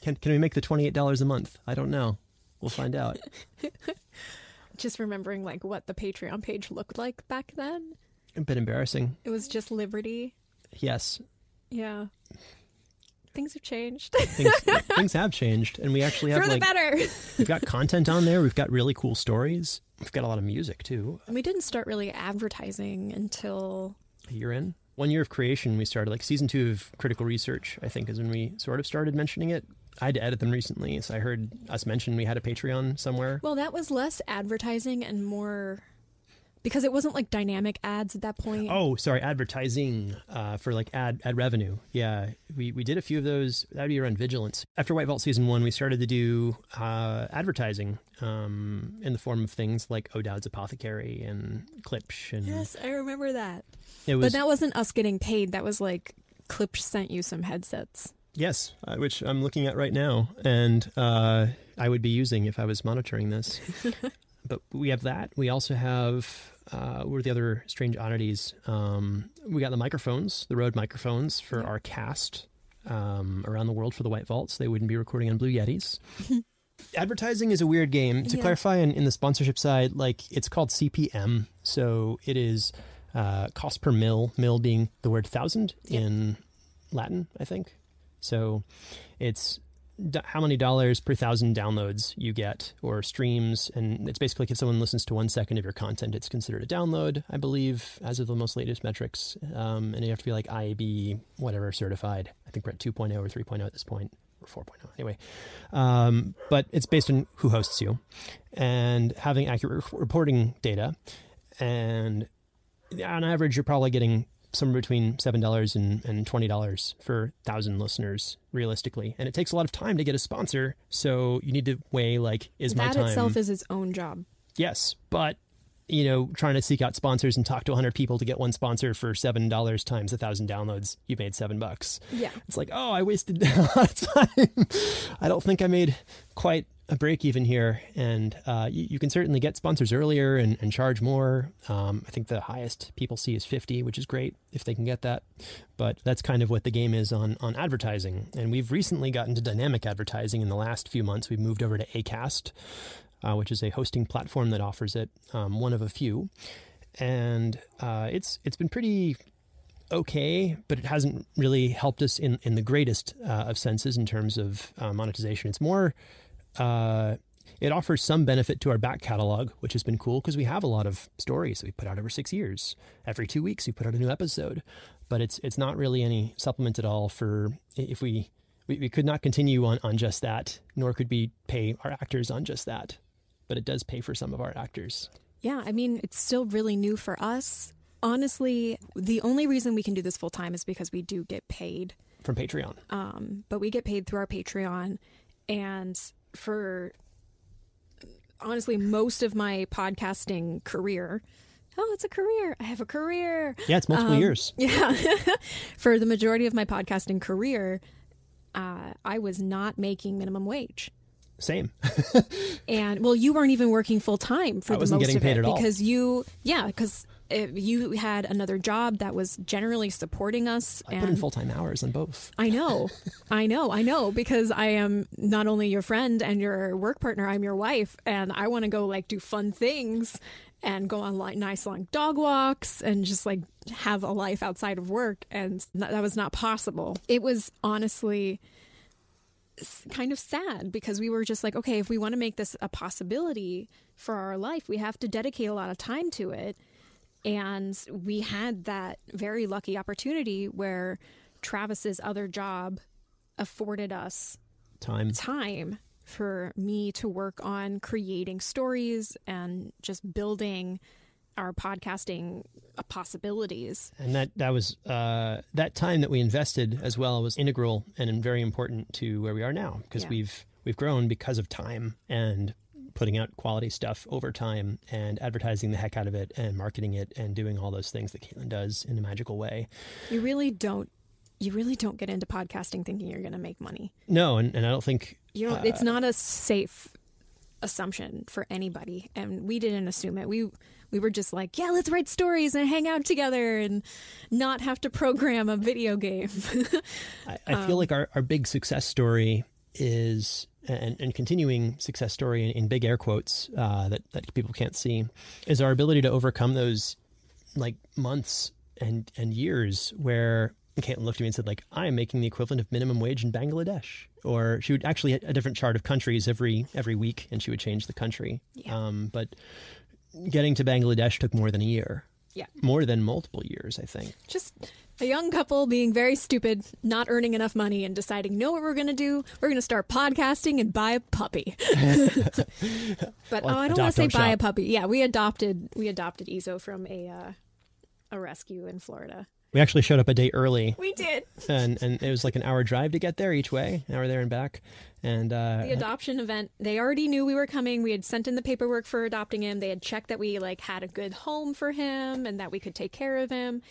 Can can we make the twenty eight dollars a month? I don't know. We'll find out. just remembering like what the Patreon page looked like back then. a bit embarrassing. It was just Liberty. Yes, Yeah. Things have changed things things have changed, and we actually have for the like better. we've got content on there. We've got really cool stories. We've got a lot of music too. And we didn't start really advertising until A year in, one year of creation, we started like season two of Critical Research. I think is when we sort of started mentioning it. I had to edit them recently, so I heard us mention we had a Patreon somewhere. Well, that was less advertising and more because it wasn't like dynamic ads at that point. Oh, sorry, advertising uh, for like ad ad revenue. Yeah, we we did a few of those. That would be around vigilance. After White Vault season one, we started to do uh, advertising um, in the form of things like O'Dowd's Apothecary and Klipsch, and Yes, I remember that. it was But that wasn't us getting paid. That was like Klipsch sent you some headsets. yes, uh, which I'm looking at right now, and uh, I would be using if I was monitoring this. but we have that. We also have uh, what are the other strange oddities? Um, we got the microphones, the Rode microphones for Yeah. our cast um, around the world for the White Vaults. They wouldn't be recording on Blue Yetis. Advertising is a weird game. To Yeah. clarify, in, in the sponsorship side, like it's called CPM, so it is uh, cost per mil. Mil being the word thousand in Latin, I think. So it's how many dollars per thousand downloads you get or streams? And it's basically if someone listens to one second of your content it's considered a download i believe as of the most latest metrics. Um, and you have to be like iab whatever certified. I think we're at 2.0 or 3.0 at this point or 4.0 anyway. Um, but it's based on who hosts you and having accurate re- reporting data. And on average you're probably getting somewhere between seven dollars and, and twenty dollars for thousand listeners realistically and it takes a lot of time to get a sponsor so you need to weigh like is my that time itself is its own job. yes but you know trying to seek out sponsors and talk to 100 people to get one sponsor for seven dollars times a thousand downloads you made seven bucks Yeah. it's like oh i wasted a lot of time i don't think i made quite a break even here and uh, you, you can certainly get sponsors earlier and, and charge more. Um, i think the highest people see is 50 which is great if they can get that but that's kind of what the game is on on advertising. And we've recently gotten to dynamic advertising in the last few months. We've moved over to acast uh, which is a hosting platform that offers it um, one of a few. And uh, it's it's been pretty okay, but it hasn't really helped us in, in the greatest uh, of senses in terms of uh, monetization. It's more, uh, it offers some benefit to our back catalog, which has been cool because we have a lot of stories that we put out over six years. Every two weeks, we put out a new episode, but it's it's not really any supplement at all for if we. We, we could not continue on, on just that, nor could we pay our actors on just that. But it does pay for some of our actors. Yeah, I mean, it's still really new for us. Honestly, the only reason we can do this full time is because we do get paid. From Patreon. Um, but we get paid through our Patreon. And for honestly, most of my podcasting career, oh, it's a career. I have a career. Yeah, it's multiple Um, years. Yeah. for the majority of my podcasting career, uh, I was not making minimum wage. Same. And well, you weren't even working full time for I the wasn't most getting of paid it at all. because you, yeah, because you had another job that was generally supporting us. I and put in full time hours on both. I know, I know, I know, because I am not only your friend and your work partner, I'm your wife, and I want to go like do fun things and go on like nice long dog walks and just like have a life outside of work, and that that was not possible. It was honestly kind of sad because we were just like, okay, if we want to make this a possibility for our life, we have to dedicate a lot of time to it. And we had that very lucky opportunity where Travis's other job afforded us Time. time for me to work on creating stories and just building our podcasting possibilities. And that that was uh, that time that we invested as well was integral and very important to where we are now because Yeah. we've we've grown because of time and putting out quality stuff over time and advertising the heck out of it and marketing it and doing all those things that Kaitlin does in a magical way. You really don't you really don't get into podcasting thinking you're going to make money. No, and, and I don't think You know, Uh, it's not a safe assumption for anybody, and we didn't assume it. We we were just like, yeah, let's write stories and hang out together and not have to program a video game. I, I Um, feel like our, our big success story is and, and continuing success story in, in big air quotes uh, that that people can't see is our ability to overcome those like months and and years where Kaitlin looked at me and said like I am making the equivalent of minimum wage in Bangladesh or she would actually hit a different chart of countries every every week and she would change the country Yeah. um, but getting to Bangladesh took more than a year Yeah. more than multiple years I think just a young couple being very stupid, not earning enough money, and deciding, know what we're going to do? We're going to start podcasting and buy a puppy. but oh, I don't want to say buy a puppy. Yeah, we adopted we adopted Ezo from a uh, a rescue in Florida. we actually showed up a day early We did and and it was like an hour drive to get there each way, an hour there and back. And uh, the adoption event. They already knew we were coming. We had sent in the paperwork for adopting him. They had checked that we like had a good home for him and that we could take care of him.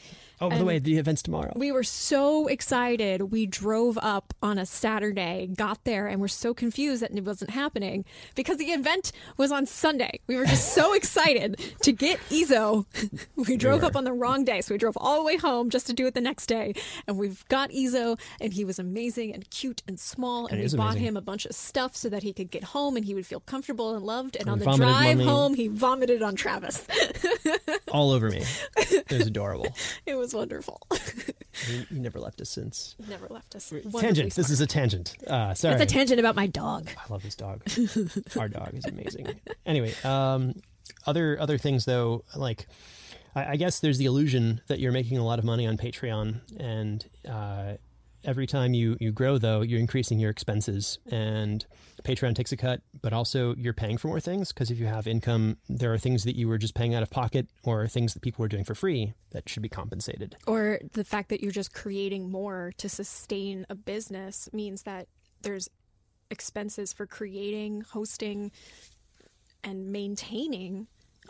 oh, by the way, the event's tomorrow. We were so excited. We drove up on a Saturday, got there, and were so confused that it wasn't happening because the event was on Sunday. We were just so excited to get Ezo. We drove were. up on the wrong day, so we drove all the way home just to do it the next day. And we've got Ezo, and he was amazing and cute and small. And, And we bought amazing. him a bunch of stuff so that he could get home and he would feel comfortable and loved. And And on the drive home, he vomited on Travis. All over me. It was adorable. it was wonderful. he, he never left us since. Never left us. Tangent. This is a tangent. Uh, sorry. That's a tangent about my dog. I love this dog. Our dog is amazing. Anyway, um, other other things though, like I, I guess there's the illusion that you're making a lot of money on Patreon, and uh, every time you you grow though, you're increasing your expenses, and Patreon takes a cut, but also you're paying for more things because if you have income, there are things that you were just paying out of pocket or things that people were doing for free that should be compensated. Or the fact that you're just creating more to sustain a business means that there's expenses for creating, hosting, and maintaining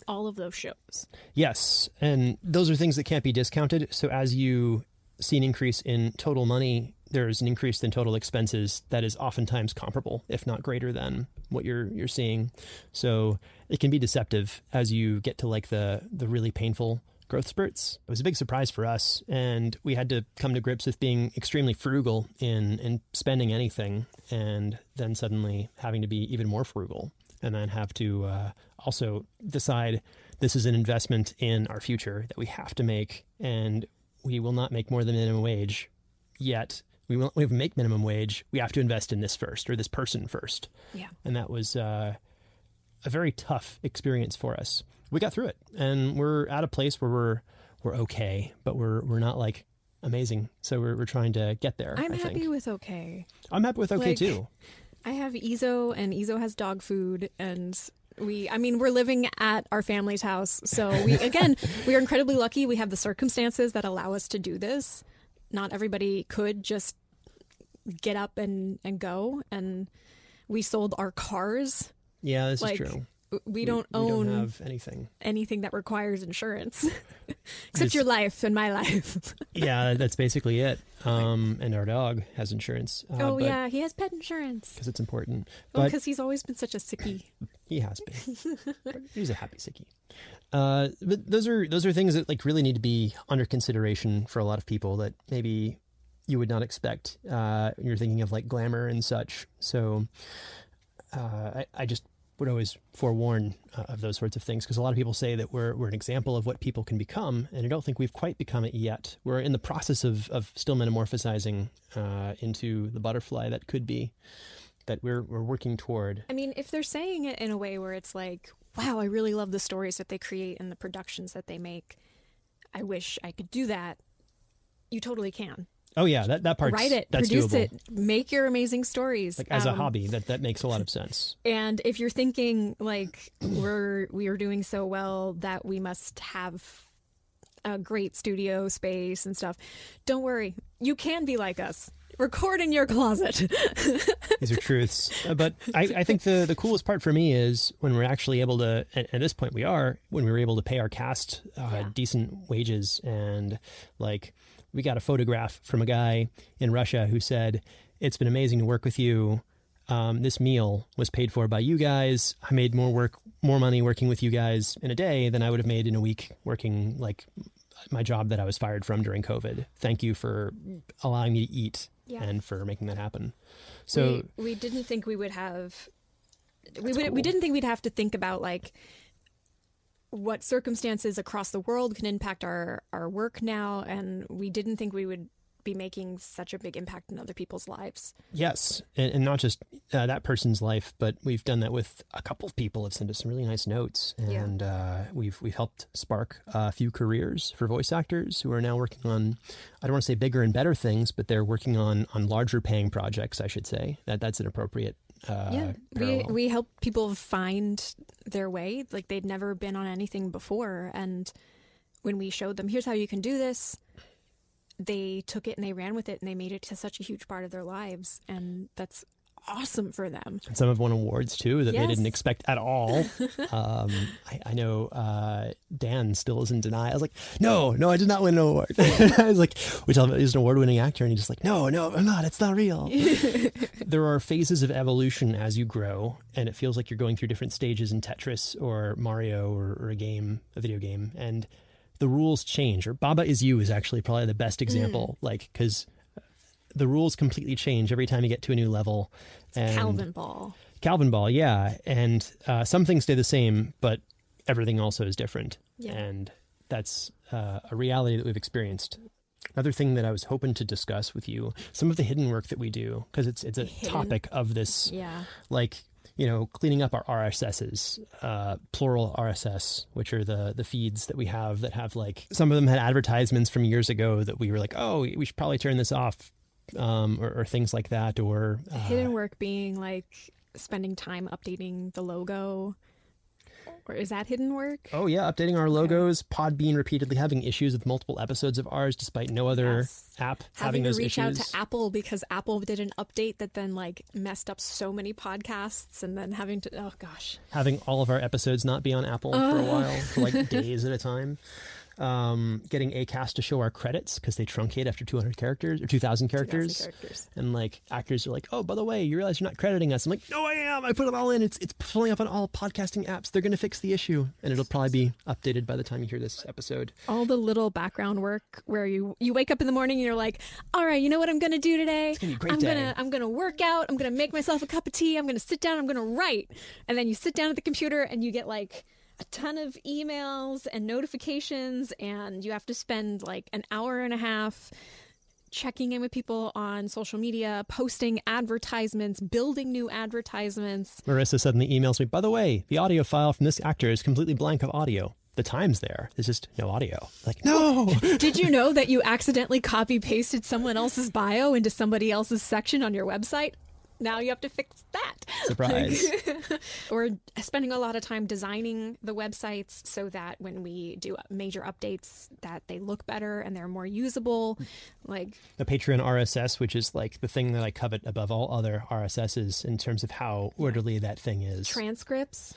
all of those shows. Yes, and those are things that can't be discounted. So as you see an increase in total money, there's an increase in total expenses that is oftentimes comparable, if not greater than what you're you're seeing. So it can be deceptive as you get to like the the really painful growth spurts. It was a big surprise for us, and we had to come to grips with being extremely frugal in in spending anything, and then suddenly having to be even more frugal, and then have to uh, also decide this is an investment in our future that we have to make, and we will not make more than minimum wage yet. We won't we make minimum wage. We have to invest in this first, or this person first, Yeah. and that was uh, a very tough experience for us. We got through it, and we're at a place where we're we're okay, but we're we're not like amazing. So we're we're trying to get there. I'm I happy think. with okay. I'm happy with okay like- too. I have Ezo, and Ezo has dog food, and we, I mean, we're living at our family's house. So we, again, we are incredibly lucky. We have the circumstances that allow us to do this. Not everybody could just get up and, and go. And we sold our cars. Yeah, this like, is true. We don't we own don't have anything. anything that requires insurance, except your life and my life. yeah, that's basically it. Um, and our dog has insurance. Uh, oh but- yeah, he has pet insurance. because it's important. Well, because he's always been such a sickie. He has been. He's a happy sickie. Uh, but those are those are things that like really need to be under consideration for a lot of people that maybe you would not expect. Uh, when you're thinking of like glamour and such. So uh, I, I just would always forewarn uh, of those sorts of things because a lot of people say that we're, we're an example of what people can become, and I don't think we've quite become it yet. We're in the process of, of still metamorphosizing uh, into the butterfly that could be, that we're, we're working toward. I mean, if they're saying it in a way where it's like, wow, I really love the stories that they create and the productions that they make, I wish I could do that. You totally can. Oh yeah, that that part. Write it, that's produce doable. it, make your amazing stories. Like as a Um, hobby, that that makes a lot of sense. And if you're thinking like we're we are doing so well that we must have a great studio space and stuff, don't worry. You can be like us. Record in your closet. These are truths. Uh, But I, I think the, the coolest part for me is when we're actually able to, at, at this point we are, when we were able to pay our cast uh, Yeah. decent wages. And like, we got a photograph from a guy in Russia who said, It's been amazing to work with you. Um, this meal was paid for by you guys. I made more work, more money working with you guys in a day than I would have made in a week working like my job that I was fired from during COVID. Thank you for allowing me to eat Yeah. and for making that happen. So we, we didn't think we would have we would, cool. we didn't think we'd have to think about like what circumstances across the world can impact our our work now and we didn't think we would be making such a big impact in other people's lives. Yes, and, and not just uh, that person's life, but we've done that with a couple of people have sent us some really nice notes, Yeah. and uh, we've we've helped spark a few careers for voice actors who are now working on I don't want to say bigger and better things, but they're working on on larger paying projects. I should say that that's an appropriate. Uh, yeah, we parallel. we help people find their way like they'd never been on anything before and when we showed them here's how you can do this they took it and they ran with it and they made it to such a huge part of their lives and that's awesome for them. And some have won awards too that they didn't expect at all. um, I, I know uh, Dan still is in denial. I was like, no, no, I did not win an award. I was like, we tell him he's an award winning actor, and he's just like, no, no, I'm not. It's not real. there are phases of evolution as you grow, and it feels like you're going through different stages in Tetris or Mario or, or a game, a video game, and the rules change. Or Baba is You is actually probably the best example, like because the rules completely change every time you get to a new level. and Calvinball. Calvin Ball, yeah, and uh, some things stay the same, but everything also is different, Yeah. and that's uh, a reality that we've experienced. Another thing that I was hoping to discuss with you, some of the hidden work that we do, because it's it's a Hidden? topic of this, Yeah. like you know, cleaning up our RSSs, uh, plural RSS, which are the the feeds that we have that have like some of them had advertisements from years ago that we were like, oh, we should probably turn this off, um, or, or things like that, or uh, Hidden work being like spending time updating the logo. Or is that hidden work? Oh yeah, updating our logos. Podbean repeatedly having issues with multiple episodes of ours, despite no other Yes. app having Having to reach issues. out to Apple because Apple did an update that then like messed up so many podcasts and then having to oh gosh. having all of our episodes not be on Apple for a oh. while, for like days at a time. Um, getting Acast to show our credits because they truncate after 200 characters or 2,000 characters. 2,000 characters. And like actors are like, oh, by the way, you realize you're not crediting us. I'm like, no, I am. I put it all in. It's it's pulling up on all podcasting apps. They're going to fix the issue, and it'll probably be updated by the time you hear this episode. all the little background work where you you wake up in the morning and you're like, all right, you know what I'm gonna do today? gonna be a great I'm day." gonna I'm gonna work out. I'm gonna make myself a cup of tea. I'm gonna sit down. I'm gonna write. And then you sit down at the computer and you get like a ton of emails and notifications, and you have to spend like an hour and a half checking in with people on social media, posting advertisements, building new advertisements. Marissa suddenly emails me, by the way, the audio file from this actor is completely blank of audio. The time's there. There's just no audio. Like, no. Did you know that you accidentally copy pasted someone else's bio into somebody else's section on your website? Now you have to fix that. Surprise. we're spending a lot of time designing the websites so that when we do major updates that they look better and they're more usable. Like the Patreon RSS, which is like the thing that I covet above all other RSSs in terms of how orderly that thing is. transcripts.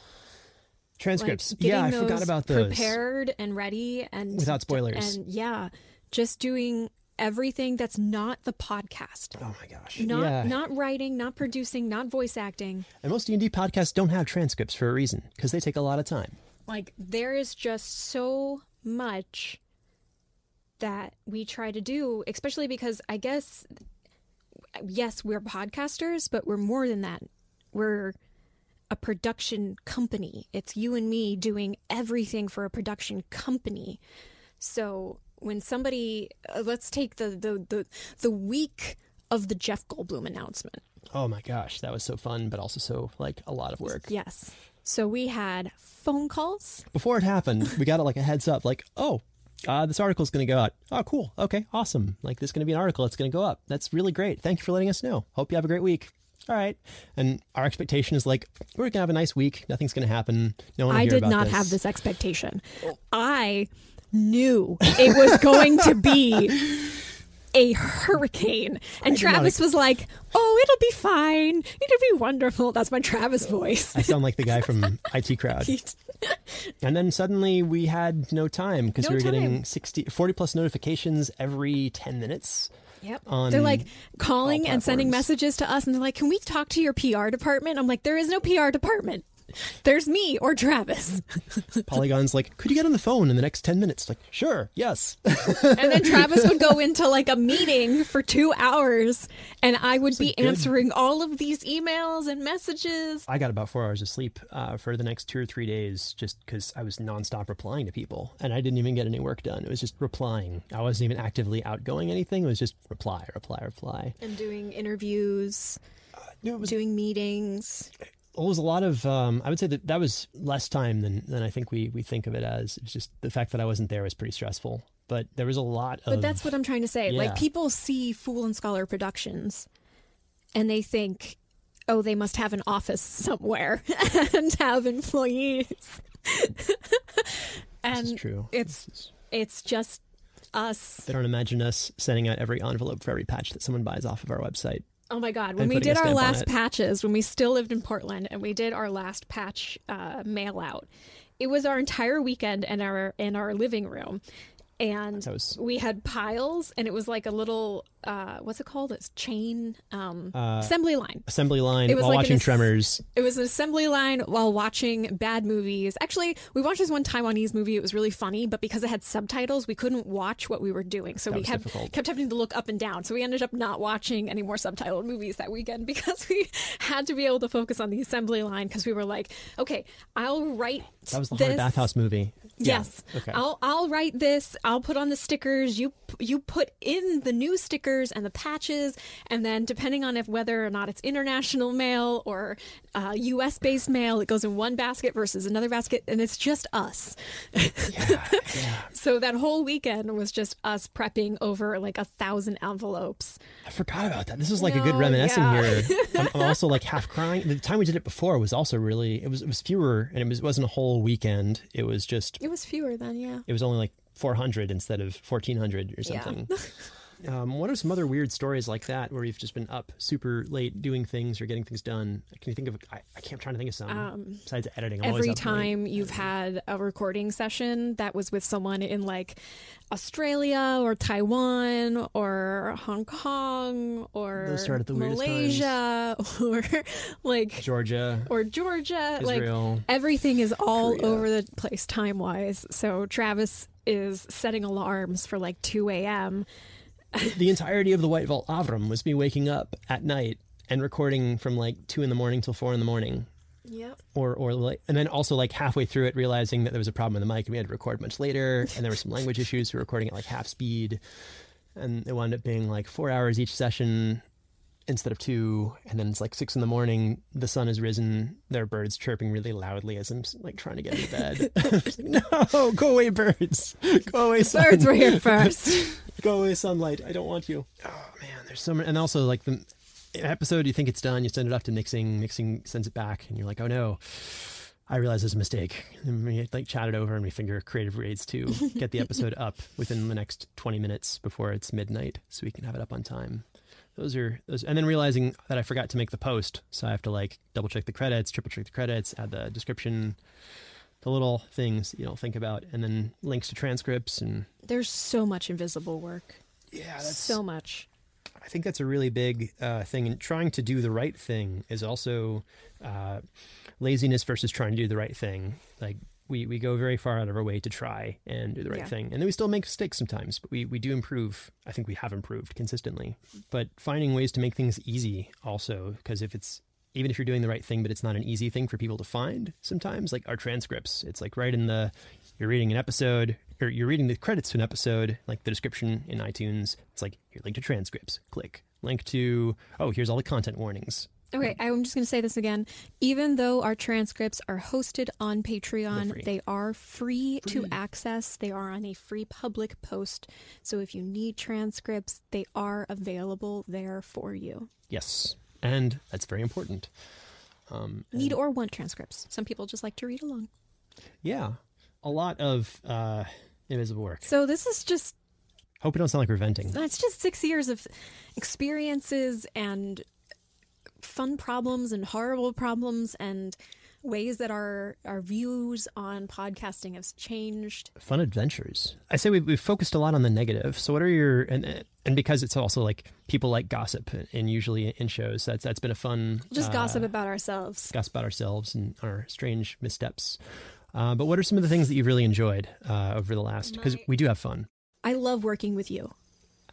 Transcripts. Like yeah, I forgot about those. Prepared and ready and Without spoilers. And yeah, just doing everything that's not the podcast. Oh my gosh. Not yeah. not writing, not producing, not voice acting. and most D&D podcasts don't have transcripts for a reason because they take a lot of time. Like there is just so much that we try to do, especially because I guess yes, we're podcasters, but we're more than that. We're a production company. It's you and me doing everything for a production company. So when somebody, uh, let's take the, the, the, the week of the Jeff Goldblum announcement. Oh my gosh, that was so fun, but also so like a lot of work. Yes. So we had phone calls. Before it happened, we got like a heads up, like, oh, uh, this article's going to go out. Oh, cool. Okay, awesome. Like, this is going to be an article. It's going to go up. That's really great. Thank you for letting us know. Hope you have a great week. All right. And our expectation is like, we're going to have a nice week. Nothing's going to happen. No one I hear did not this. have this expectation. I knew it was going to be a hurricane. And Travis was like, oh, it'll be fine. It'll be wonderful. That's my Travis voice. I sound like the guy from IT Crowd. And then suddenly we had no time because No we were time. getting 60, 40 plus notifications every 10 minutes. Yep. they're like calling and sending messages to us, and they're like, "Can we talk to your PR department?" I'm like, "There is no PR department. There's me or Travis." Polygon's like, could you get on the phone in the next 10 minutes? Like, sure, yes. and then Travis would go into like a meeting for two hours, and I would be good- answering all of these emails and messages. I got about four hours of sleep uh, for the next two or three days just because I was nonstop replying to people and I didn't even get any work done. It was just replying. I wasn't even actively outgoing anything. It was just reply, reply, reply. And doing interviews, It was, doing meetings. It was a lot of, um, I would say that that was less time than, than I think we, we think of it as. It's just the fact that I wasn't there was pretty stressful. But there was a lot of. But that's what I'm trying to say. Yeah. Like people see Fool and Scholar Productions and they think, oh, they must have an office somewhere and have employees. and This is true. it's it's just us. they don't imagine us sending out every envelope for every patch that someone buys off of our website. Oh my god! When we did our last patches, when we still lived in Portland, and we did our last patch uh, mail out, it was our entire weekend in our in our living room, and was- we had piles, and it was like a little uh, what's it called? It's chain um, Uh, assembly line. Assembly line It was while like watching Tremors. It was an assembly line while watching bad movies. Actually, we watched this one Taiwanese movie. It was really funny, but because it had subtitles, we couldn't watch what we were doing. So That we kept difficult. kept having to look up and down. So we ended up not watching any more subtitled movies that weekend because we had to be able to focus on the assembly line because we were like, okay, I'll write That was the this. Bathhouse movie. Yeah. Yes. Okay. I'll I'll write this. I'll put on the stickers. You you put in the new stickers and the patches, and then depending on if whether or not it's international mail or uh, U.S. based mail, it goes in one basket versus another basket, and it's just us. yeah, yeah. So that whole weekend was just us prepping over like a thousand envelopes. I forgot about that. This is like a good reminiscing yeah. here. I'm, I'm also like half crying. The time we did it before was also really it was it was fewer and it was it wasn't a whole weekend. It was just It was fewer than yeah. it was only like 400 instead of 1400 or something. Yeah. um, what are some other weird stories like that where you've just been up super late doing things or getting things done? Can you think of? I, I can't trying to think of some besides editing. I'm Um, every up late. time you've had a recording session that was with someone in like Australia or Taiwan or Hong Kong or Those start at the weirdest Malaysia or like Georgia, or Georgia Israel. like everything is all Korea. over the place time wise so Travis is setting alarms for like 2 a.m the entirety of the White Vault Avram was me waking up at night and recording from like two in the morning till four in the morning. yep. Or or like, and then also like halfway through it realizing that there was a problem with the mic and we had to record much later and there were some language issues. We were recording at like half speed and it wound up being like four hours each session instead of two and then it's like six in the morning the sun has risen there are birds chirping really loudly as i'm like trying to get into bed. Like, no go away birds. Go away sun. birds were here first. Go away sunlight. I don't want you. Oh man there's so many and also like the episode you think it's done you send it off to mixing mixing sends it back and you're like oh no. I realize there's a mistake. And we like chat it over and we figure creative ways to get the episode up within the next 20 minutes before it's midnight so we can have it up on time those are those and then realizing that i forgot to make the post so i have to like double check the credits triple check the credits add the description the little things you don't think about and then links to transcripts and there's so much invisible work yeah so much I think that's a really big uh, thing. And trying to do the right thing is also uh, laziness versus trying to do the right thing. Like we, we go very far out of our way to try and do the right Yeah. thing. And then we still make mistakes sometimes, but we, we do improve. I think we have improved consistently. But finding ways to make things easy also, because if it's even if you're doing the right thing, but it's not an easy thing for people to find sometimes, like our transcripts. It's like right in the, you're reading an episode, or you're reading the credits to an episode, like the description in iTunes. It's like, here, link to transcripts, click. Link to, oh, here's all the content warnings. Okay, I'm just going to say this again. Even though our transcripts are hosted on Patreon, they are free, Free. to access. They are on a free public post. So if you need transcripts, they are available there for you. Yes. And that's very important. Um, Need or want transcripts. Some people just like to read along. yeah. A lot of uh, invisible work. So this is just Hope it don't sound like we're venting. that's just 6 years of experiences and fun problems and horrible problems and ways that our our views on podcasting have changed. fun adventures. I say we've, we've focused a lot on the negative. So what are your and and because it's also like people like gossip and usually in shows that's that's been a fun Just uh, gossip about ourselves. gossip about ourselves and our strange missteps. Uh, but what are some of the things that you've really enjoyed uh, over the last? Because we do have fun. I love working with you.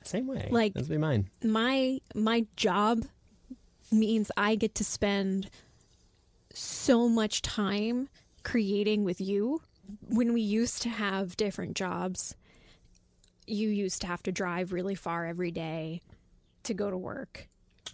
Same way. Like- that's be mine. My my job means I get to spend so much time creating with you. When we used to have different jobs, you used to have to drive really far every day to go to work.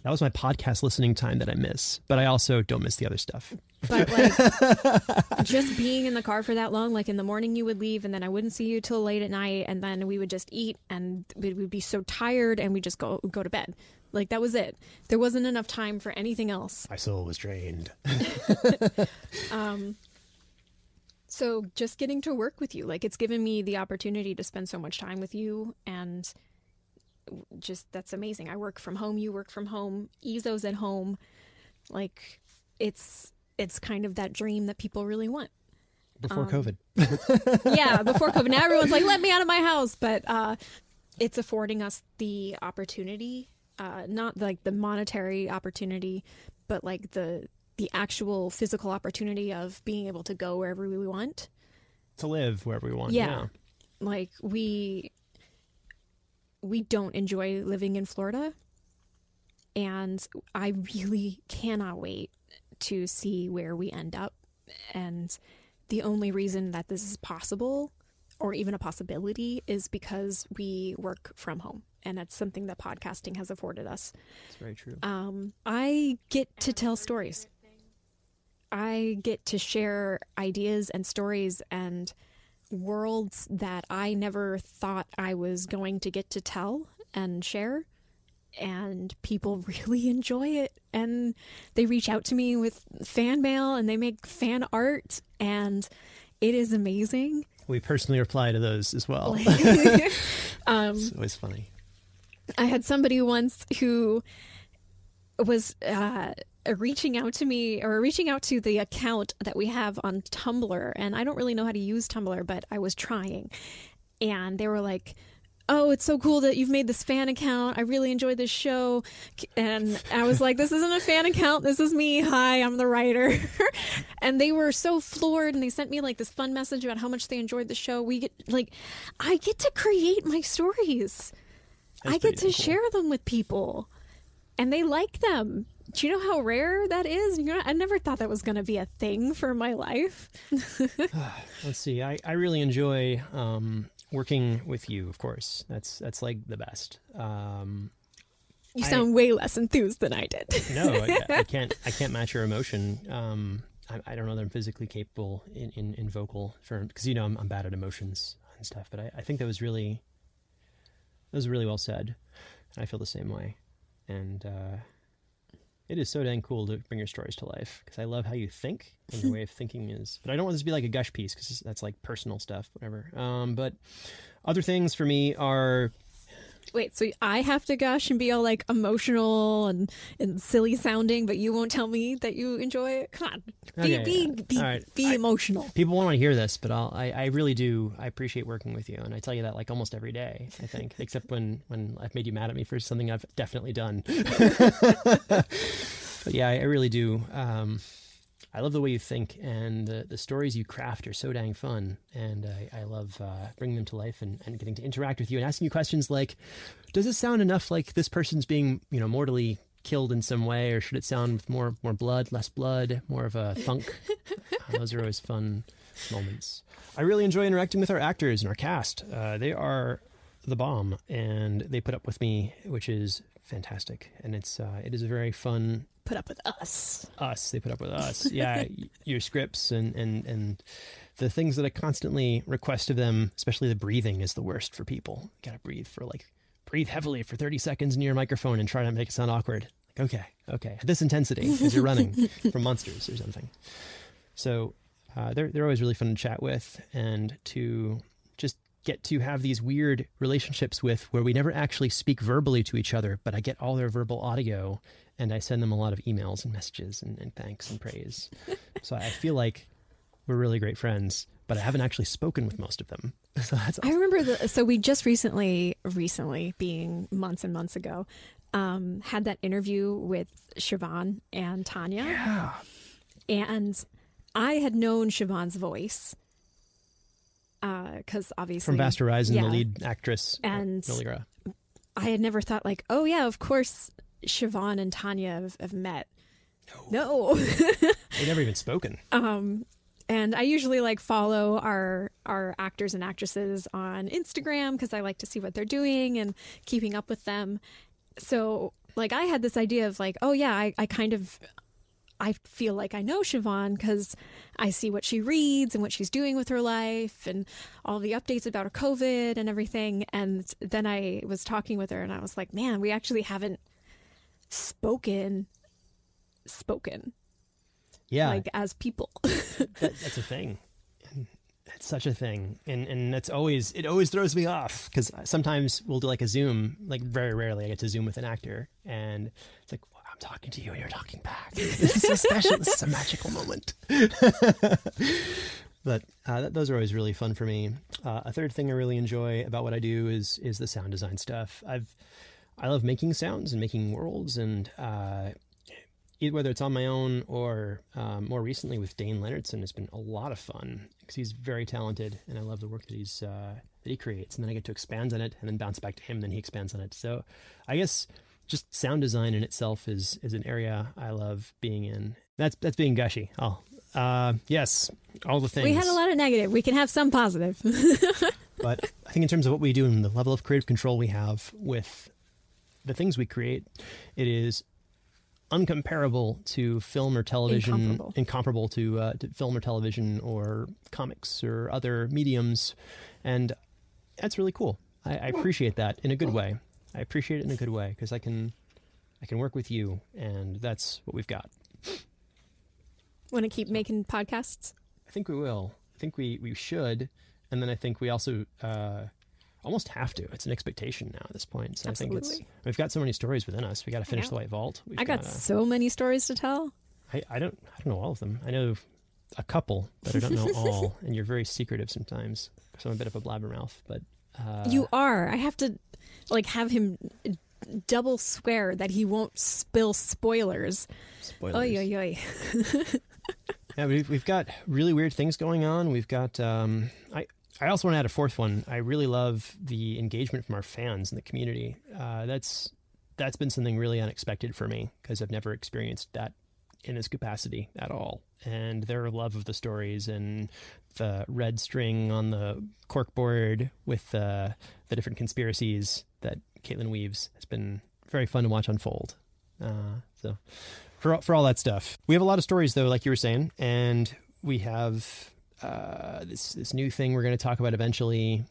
That was my podcast listening time that I miss, but I also don't miss the other stuff. But like just being in the car for that long, like in the morning you would leave and then I wouldn't see you till late at night and then we would just eat and we would be so tired and we just go go to bed. Like that was it. There wasn't enough time for anything else. My soul was drained. Um so just getting to work with you, like it's given me the opportunity to spend so much time with you and just that's amazing. I work from home, you work from home, Ezo's at home. Like it's it's kind of that dream that people really want. Before Um, COVID. yeah, before COVID. Now everyone's like, let me out of my house. But uh, it's affording us the opportunity, uh, not like the monetary opportunity, but like the the actual physical opportunity of being able to go wherever we want. to live wherever we want. Yeah. Like we we don't enjoy living in Florida. And I really cannot wait to see where we end up. And the only reason that this is possible or even a possibility is because we work from home. And that's something that podcasting has afforded us. It's very true. Um, I get to tell stories. I get to share ideas and stories and worlds that I never thought I was going to get to tell and share. And people really enjoy it. And they reach out to me with fan mail and they make fan art. And it is amazing. We personally reply to those as well. um, it's always funny. I had somebody once who was uh, reaching out to me or reaching out to the account that we have on Tumblr. And I don't really know how to use Tumblr, but I was trying. And they were like, Oh, it's so cool that you've made this fan account. I really enjoyed this show. And I was like, This isn't a fan account. This is me. Hi, I'm the writer. and they were so floored and they sent me like this fun message about how much they enjoyed the show. We get like, I get to create my stories. I get to cool. share them with people, and they like them. Do you know how rare that is? You know, I never thought that was going to be a thing for my life. Let's see. I, I really enjoy um, working with you. Of course, that's that's like the best. Um, You I- sound way less enthused than I did. no, I, I can't. I can't match your emotion. Um, I, I don't know that I'm physically capable in, in, in vocal for because you know I'm, I'm bad at emotions and stuff. But I, I think that was really that was really well said, and I feel the same way. And uh, it is so dang cool to bring your stories to life because I love how you think and your way of thinking is. But I don't want this to be like a gush piece because that's like personal stuff, whatever. Um, but other things for me are Wait, so I have to gush and be all like emotional and, and silly sounding, but you won't tell me that you enjoy it? Come on. Be, Okay, be, yeah. be, right. be I- emotional. people won't want to hear this, but I'll, I, I really do. I appreciate working with you, and I tell you that like almost every day. I think, except when when I've made you mad at me for something I've definitely done. but yeah, I, I really do. Um, I love the way you think, and the the stories you craft are so dang fun, and I, I love uh, bringing them to life and, and getting to interact with you and asking you questions like, "Does it sound enough like this person's being you know mortally?" killed in some way, or should it sound with more more blood, less blood, more of a thunk? uh, those are always fun moments. I really enjoy interacting with our actors and our cast. Uh, they are the bomb, and they put up with me, which is fantastic. And it's uh, it is a very fun Put up with us. us. They put up with us. Yeah, your scripts and and and the things that I constantly request of them, especially the breathing, is the worst for people. You gotta breathe for like breathe heavily for thirty seconds near your microphone and try to make it sound awkward. Like okay, okay, this intensity as you're running from monsters or something. So uh, they're they're always really fun to chat with and to get to have these weird relationships with where we never actually speak verbally to each other, but I get all their verbal audio and I send them a lot of emails and messages and, and thanks and praise. so I feel like we're really great friends, but I haven't actually spoken with most of them. So that's I remember the so we just recently recently being months and months ago um had that interview with Siobhan and Tanya yeah. and I had known Siobhan's voice because obviously From Vast Horizon, yeah. the lead actress, uh, And- Miligra. I had never thought like, oh yeah, of course Siobhan and Tanya have, have met. No. no. They've never even spoken. um, and I usually like follow our our actors and actresses on Instagram because I like to see what they're doing and keeping up with them. So like I had this idea of like, oh yeah, I, I kind of I feel like I know Siobhan because I see what she reads and what she's doing with her life and all the updates about her COVID and everything. And then I was talking with her and I was like, man, we actually haven't spoken, spoken Yeah, like as people. that, that's a thing. It's such a thing, and and that's always it. Always throws me off because sometimes we'll do like a Zoom. Like very rarely, I get to Zoom with an actor, and it's like I'm talking to you, and you're talking back. This is so special. this is a magical moment. but uh, th- those are always really fun for me. Uh, a third thing I really enjoy about what I do is is the sound design stuff. I've I love making sounds and making worlds, and uh, whether it's on my own or um, more recently with Dayn Leonardson, it's been a lot of fun because he's very talented, and I love the work that he's uh, that he creates. And then I get to expand on it, and then bounce back to him, and then he expands on it. So, I guess just sound design in itself is is an area I love being in. That's that's being gushy. Oh, uh, yes, all the things. we had a lot of negative. We can have some positive. but I think in terms of what we do and the level of creative control we have with the things we create, it is uncomparable to film or television, Incomparable. incomparable to, uh, to film or television or comics or other mediums, and that's really cool. I, I appreciate that in a good way. I appreciate it in a good way because I can, I can work with you, and that's what we've got. Want to keep making podcasts? I think we will. I think we, we should. And then I think we also uh, almost have to. It's an expectation now at this point. So I think it's we've got so many stories within us. We got to finish the White Vault. We've I got gotta- so many stories to tell. I, I don't I don't know all of them. I know a couple, but I don't know all. and you're very secretive sometimes. So I'm a bit of a blabbermouth. But uh, you are. I have to like have him double swear that he won't spill spoilers. spoilers. Oy oy oy. Yeah, we've, we've got really weird things going on. We've got. Um, I I also want to add a fourth one. I really love the engagement from our fans in the community. Uh, that's that's been something really unexpected for me because I've never experienced that in his capacity at all. And their love of the stories and the red string on the corkboard with uh, the different conspiracies that Kaitlin weaves has been very fun to watch unfold. Uh, so for for all that stuff. We have a lot of stories though, like you were saying, and we have uh, this this new thing we're going to talk about eventually.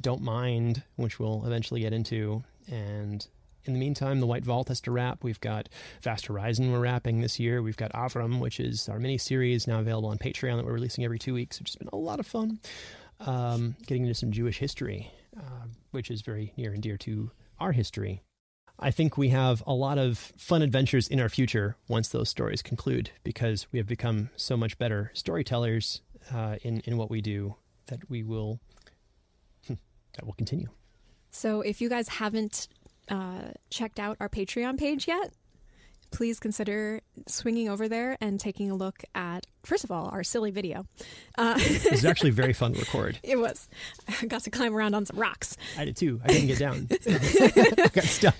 Don't mind, which we'll eventually get into, and. In the meantime, the White Vault has to wrap. We've got Vast Horizon we're wrapping this year. We've got Avram, which is our mini series now available on Patreon that we're releasing every two weeks, which has been a lot of fun. Um, getting into some Jewish history, uh, which is very near and dear to our history. I think we have a lot of fun adventures in our future once those stories conclude because we have become so much better storytellers uh, in, in what we do that we will that will continue. So if you guys haven't uh, checked out our Patreon page yet, please consider swinging over there and taking a look at first of all our silly video. Uh, This is actually very fun to record. it was. I got to climb around on some rocks. I did too. I didn't get down. I got stuck.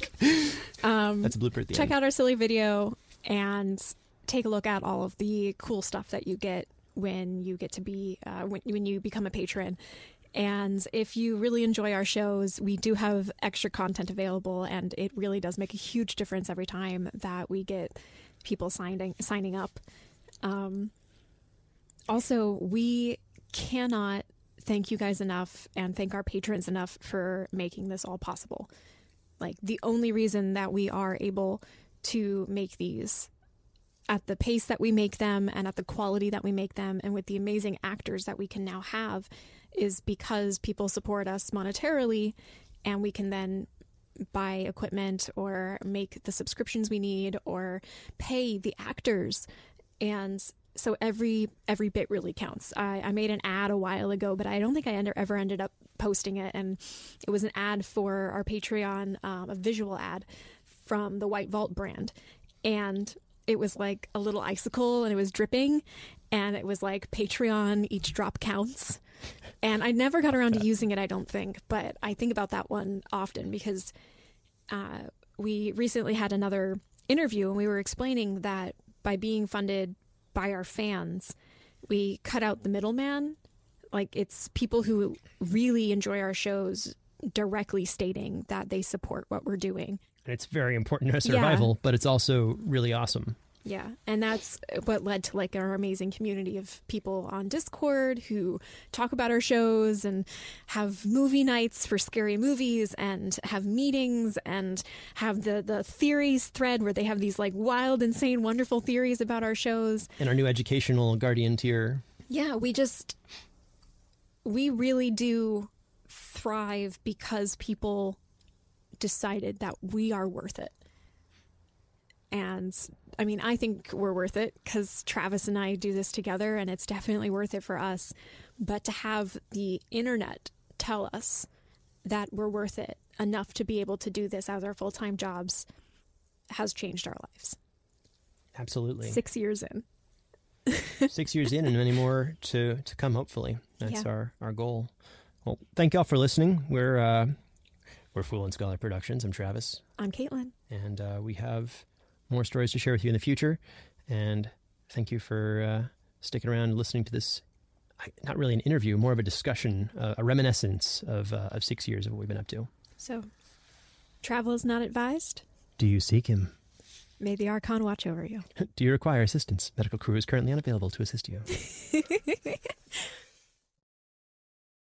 Um, That's a blooper check end. out our silly video and take a look at all of the cool stuff that you get when you get to be uh, when, when you become a patron and if you really enjoy our shows we do have extra content available and it really does make a huge difference every time that we get people signing signing up. Um, also we cannot thank you guys enough and thank our patrons enough for making this all possible. Like the only reason that we are able to make these at the pace that we make them and at the quality that we make them and with the amazing actors that we can now have is because people support us monetarily and we can then buy equipment or make the subscriptions we need or pay the actors. And so every every bit really counts. I, I made an ad a while ago but i don't think i ever ended up posting it. And it was an ad for our patreon um, a visual ad from the white vault brand. And it was like a little icicle and it was dripping and it was like patreon each drop counts and i never got around to using it i don't think but i think about that one often because uh, we recently had another interview and we were explaining that by being funded by our fans we cut out the middleman like it's people who really enjoy our shows directly stating that they support what we're doing And it's very important to our Yeah. survival, but it's also really awesome. Yeah, and that's what led to like our amazing community of people on Discord who talk about our shows and have movie nights for scary movies and have meetings and have the the theories thread where they have these like wild, insane, wonderful theories about our shows. And our new educational guardian tier. Yeah, we just we really do thrive because people decided that we are worth it. And I mean, I think we're worth it because Travis and I do this together and it's definitely worth it for us. But to have the internet tell us that we're worth it enough to be able to do this as our full time jobs has changed our lives. Absolutely. Six years in. Six years in and many more to, to come, hopefully. That's Yeah. our, our goal. Well, thank y'all for listening. We're, uh, we're Fool and Scholar Productions. I'm Travis. I'm Kaitlin. and uh, we have more stories to share with you in the future. And thank you for uh, sticking around and listening to this. Not really an interview, more of a discussion, uh, a reminiscence of uh, of six years of what we've been up to. So, travel is not advised. Do you seek him? May the Archon watch over you. Do you require assistance? Medical crew is currently unavailable to assist you.